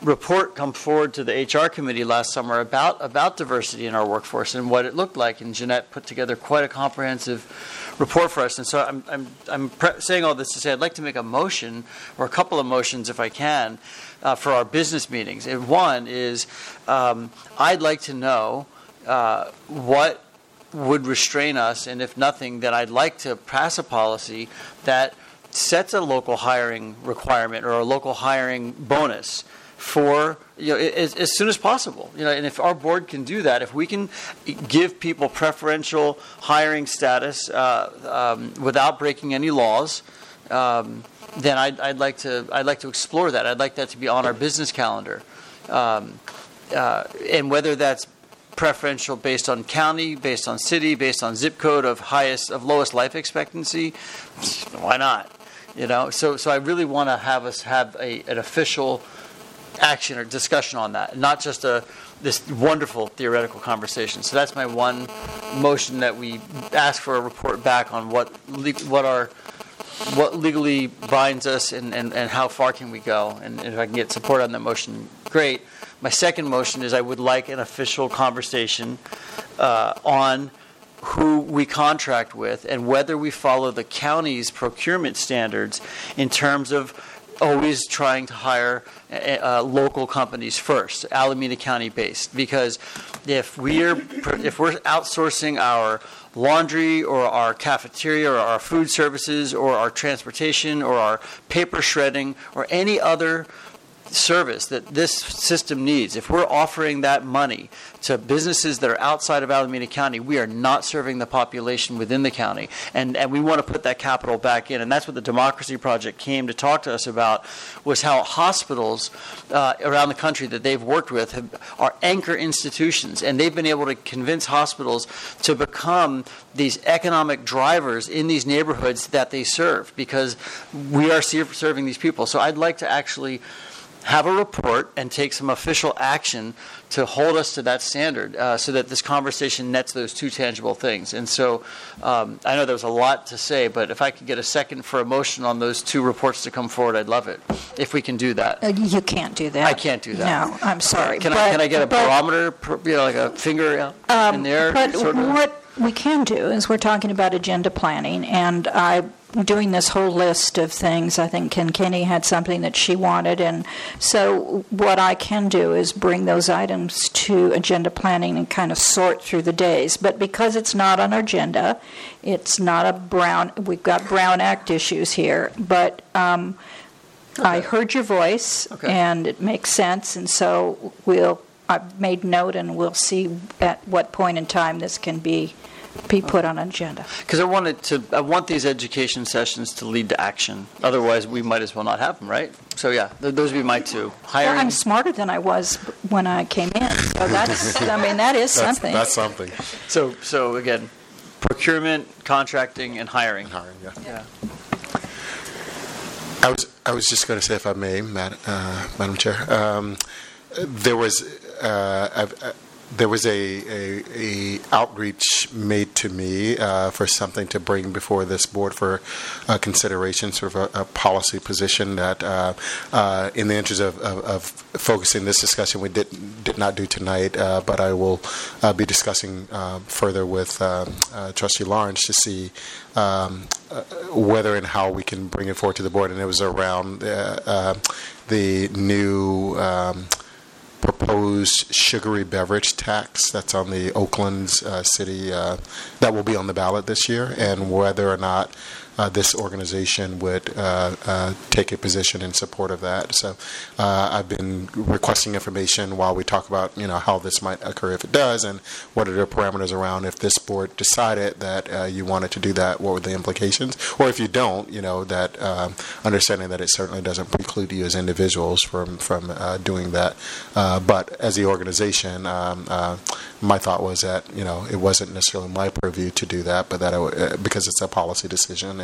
report come forward to the HR committee last summer about about diversity in our workforce and what it looked like. And Jeanette put together quite a comprehensive report for us. And so I'm I'm, I'm pre- saying all this to say I'd like to make a motion or a couple of motions if I can uh, for our business meetings. And one is um, I'd like to know uh, what would restrain us, and if nothing, then I'd like to pass a policy that sets a local hiring requirement or a local hiring bonus for you know as, as, soon as possible. You know, and if our board can do that, if we can give people preferential hiring status uh, um, without breaking any laws. Um, then I'd, I'd, like to I'd like to explore that. I'd like that to be on our business calendar, um, uh, and whether that's preferential based on county, based on city, based on zip code of highest of lowest life expectancy, why not? You know, so so I really want to have us have a, an official action or discussion on that, not just a this wonderful theoretical conversation. So that's my one motion that we ask for a report back on what what our what legally binds us and, and, and how far can we go. And if I can get support on that motion, great. My second motion is I would like an official conversation uh, on who we contract with and whether we follow the county's procurement standards in terms of always trying to hire uh, local companies first, Alameda County based. Because if we're if we're outsourcing our laundry or our cafeteria or our food services or our transportation or our paper shredding or any other service that this system needs, if we're offering that money to businesses that are outside of Alameda County, we are not serving the population within the county. And, and we want to put that capital back in. And that's what the Democracy Project came to talk to us about, was how hospitals uh, around the country that they've worked with have, are anchor institutions. And they've been able to convince hospitals to become these economic drivers in these neighborhoods that they serve because we are serving these people. So I'd like to actually have a report and take some official action to hold us to that standard uh, so that this conversation nets those two tangible things. And so um, I know there was a lot to say, but if I could get a second for a motion on those two reports to come forward, I'd love it. If we can do that. Uh, you can't do that. I can't do that. No, I'm sorry. Can, but, I, can I get a but, barometer, you know, like a finger um, in there? But sort of? what we can do is we're talking about agenda planning, and I doing this whole list of things. I think Ken Kenny had something that she wanted, and so what I can do is bring those items to agenda planning and kind of sort through the days. But because it's not on our agenda, it's not a Brown. We've got Brown Act issues here, but. Um, okay. I heard your voice, okay. and it makes sense, and so we'll. I've made note, and we'll see at what point in time this can be be put on an agenda. Because I wanted to, I want these education sessions to lead to action. Otherwise, we might as well not have them, right? So yeah, th- those would be my two. Hiring. Well, I'm smarter than I was when I came in, so that's. I mean, that is That's, something. that's something. So so again, procurement, contracting, and hiring. Hiring, yeah. Yeah. I was I was just going to say, if I may, Madam, uh, Madam Chair, um, there was uh, uh, there was a, a, a outreach made to me uh, for something to bring before this board for uh, consideration, sort of a, a policy position that, uh, uh, in the interest of, of, of focusing this discussion, we did did not do tonight, uh, but I will be discussing further with um, Trustee Lawrence to see um, whether and how we can bring it forward to the board. And it was around the new. Um, proposed sugary beverage tax that's on the Oakland's uh, city uh, that will be on the ballot this year, and whether or not this organization would uh, uh, take a position in support of that. So uh, I've been requesting information while we talk about you know how this might occur if it does, and what are the parameters around if this board decided that uh, you wanted to do that, what were the implications, or if you don't, you know that understanding that it certainly doesn't preclude you as individuals from from uh, doing that, uh, but as the organization. Um, uh, my thought was that you know it wasn't necessarily my purview to do that, but that uh, because it's a policy decision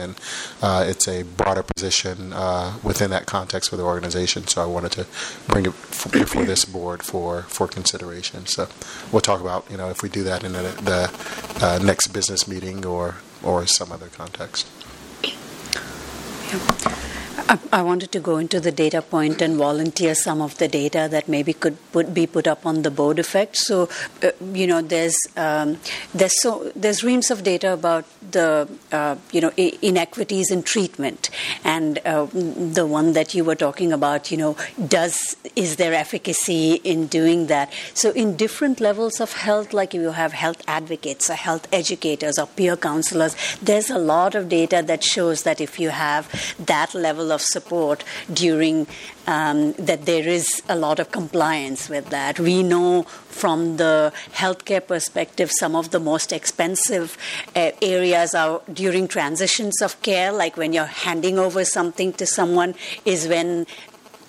uh, it's a broader position uh, within that context for the organization. So I wanted to bring it before this board for for consideration. So we'll talk about you know if we do that in the, the uh, next business meeting or or some other context. I, I wanted to go into the data point and volunteer some of the data that maybe could put, be put up on the BoardEffect. So, uh, you know, there's um, there's so there's reams of data about the uh, you know inequities in treatment, and uh, the one that you were talking about, you know, does is there efficacy in doing that? So, in different levels of health, like if you have health advocates, or health educators, or peer counselors, there's a lot of data that shows that if you have that level of support during um, that there is a lot of compliance with that. We know from the healthcare perspective, some of the most expensive uh, areas are during transitions of care, like when you're handing over something to someone, is when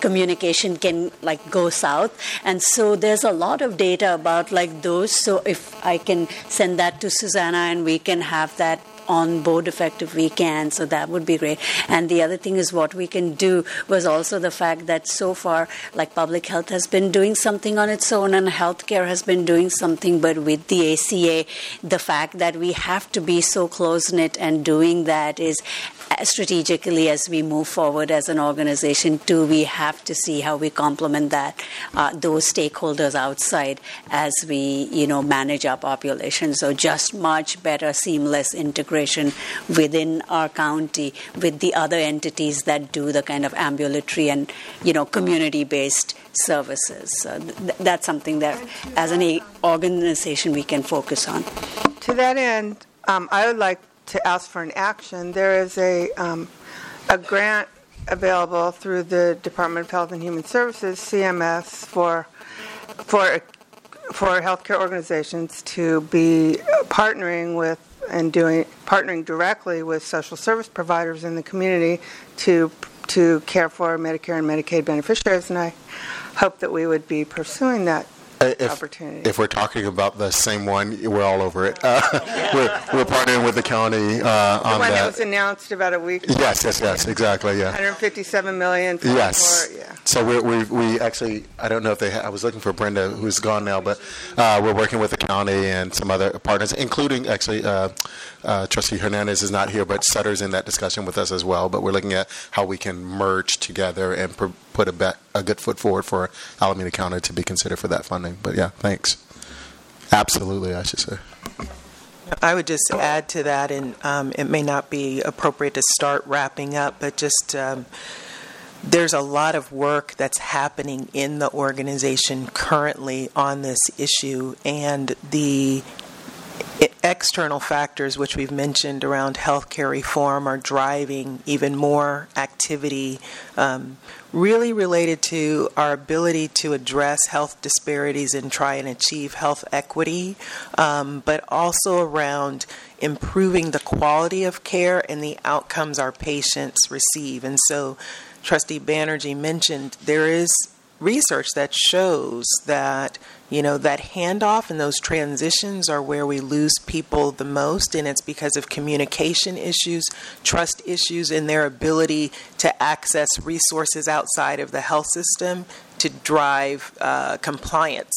communication can like go south and so there's a lot of data about like those so if i can send that to susanna and we can have that on BoardEffect if we can so that would be great. And the other thing is what we can do was also the fact that so far like public health has been doing something on its own and healthcare has been doing something but with the aca the fact that we have to be so close knit and doing that is strategically as we move forward as an organization too we have to see how we complement that uh, those stakeholders outside as we you know manage our population. So just much better seamless integration within our county with the other entities that do the kind of ambulatory and you know community based services. So th- that's something that as an organization we can focus on. To that end, um, I would like to ask for an action. There is a, um, a grant available through the Department of Health and Human Services, CMS, for, for, for healthcare organizations to be partnering with and doing, partnering directly with social service providers in the community to, to care for Medicare and Medicaid beneficiaries. And I hope that we would be pursuing that If, opportunity. if we're talking about the same one, we're all over it. Uh, (laughs) we're, we're partnering with the county uh, The on one that that. was announced about a week ago. Yes, yes, yes, exactly, yeah. 157 million for, Yes. for- yeah. So we we we actually I don't know if they ha- I was looking for Brenda who's gone now, but uh, we're working with the county and some other partners, including actually uh, uh, Trustee Hernandez is not here, but Sutter's in that discussion with us as well. But we're looking at how we can merge together and put a bet, a good foot forward for Alameda County to be considered for that funding. But yeah, thanks. Absolutely, I should say. I would just add to that, and um, it may not be appropriate to start wrapping up, but just um, there's a lot of work that's happening in the organization currently on this issue, and the external factors which we've mentioned around healthcare reform are driving even more activity um, really related to our ability to address health disparities and try and achieve health equity, um, but also around improving the quality of care and the outcomes our patients receive. And so, Trustee Banerjee mentioned there is research that shows that you know that handoff and those transitions are where we lose people the most and it's because of communication issues trust issues and their ability to access resources outside of the health system to drive uh, compliance.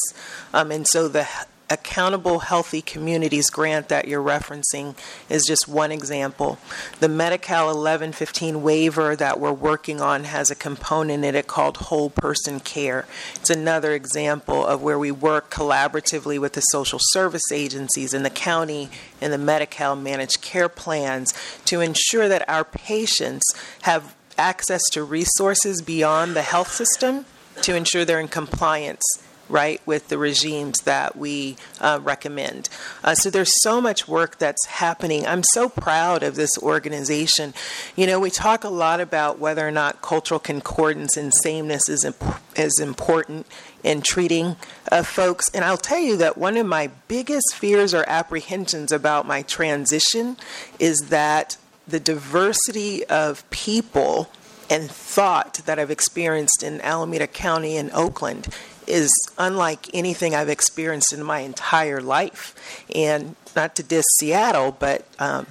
Um, and so the Accountable Healthy Communities grant that you're referencing is just one example. The Medi-Cal 1115 waiver that we're working on has a component in it called whole person care. It's another example of where we work collaboratively with the social service agencies in the county and the Medi-Cal managed care plans to ensure that our patients have access to resources beyond the health system to ensure they're in compliance right, with the regimes that we uh, recommend. Uh, so there's so much work that's happening. I'm so proud of this organization. You know, we talk a lot about whether or not cultural concordance and sameness is, imp- is important in treating uh, folks. And I'll tell you that one of my biggest fears or apprehensions about my transition is that the diversity of people and thought that I've experienced in Alameda County and Oakland is unlike anything I've experienced in my entire life. And not to diss Seattle, but um,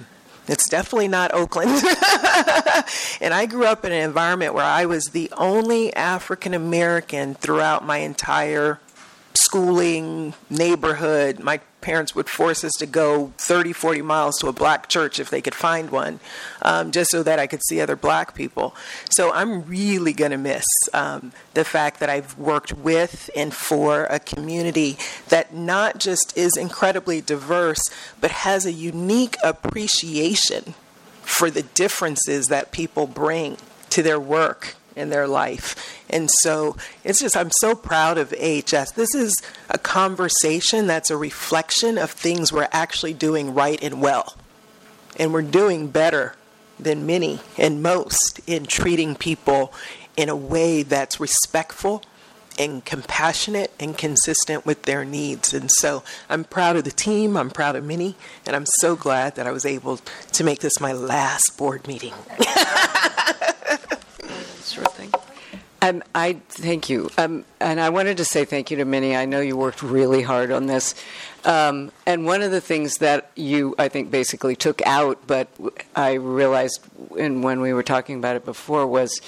it's definitely not Oakland. (laughs) and I grew up in an environment where I was the only African American throughout my entire schooling, neighborhood. My parents would force us to go 30, 40 miles to a black church if they could find one, um, just so that I could see other black people. So I'm really going to miss um, the fact that I've worked with and for a community that not just is incredibly diverse, but has a unique appreciation for the differences that people bring to their work in their life. And so it's just, I'm so proud of AHS. This is a conversation that's a reflection of things we're actually doing right and well. And we're doing better than many and most in treating people in a way that's respectful and compassionate and consistent with their needs. And so I'm proud of the team, I'm proud of Minnie, and I'm so glad that I was able to make this my last board meeting. (laughs) Sure thing. Um, I thank you, um, and I wanted to say thank you to Minnie. I know you worked really hard on this, um, and one of the things that you, I think, basically took out, but I realized in, when we were talking about it before, was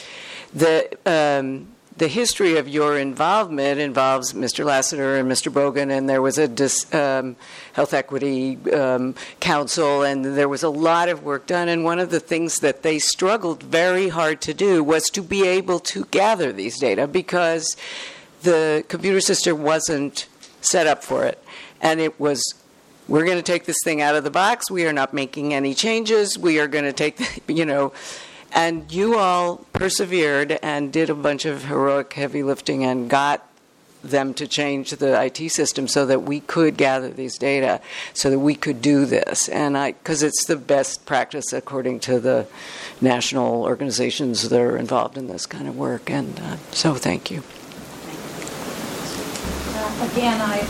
the um, the history of your involvement involves Mr. Lassiter and Mr. Bogan, and there was a dis, um, health equity um, council, and there was a lot of work done. And one of the things that they struggled very hard to do was to be able to gather these data because the computer system wasn't set up for it, and it was. We're going to take this thing out of the box. We are not making any changes. We are going to take, the, (laughs) you know, and you all persevered and did a bunch of heroic heavy lifting and got them to change the IT system so that we could gather these data, so that we could do this. And I, because it's the best practice according to the national organizations that are involved in this kind of work. And uh, so, thank you. Again, I,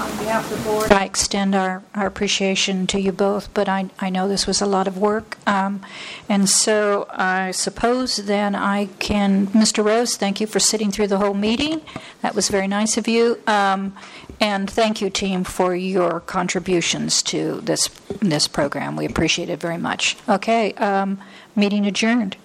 on behalf of the board, I extend our, our appreciation to you both, but I, I know this was a lot of work. Um, and so I suppose then I can, Mr. Rose, thank you for sitting through the whole meeting. That was very nice of you. Um, and thank you, team, for your contributions to this, this program. We appreciate it very much. Okay, um, meeting adjourned.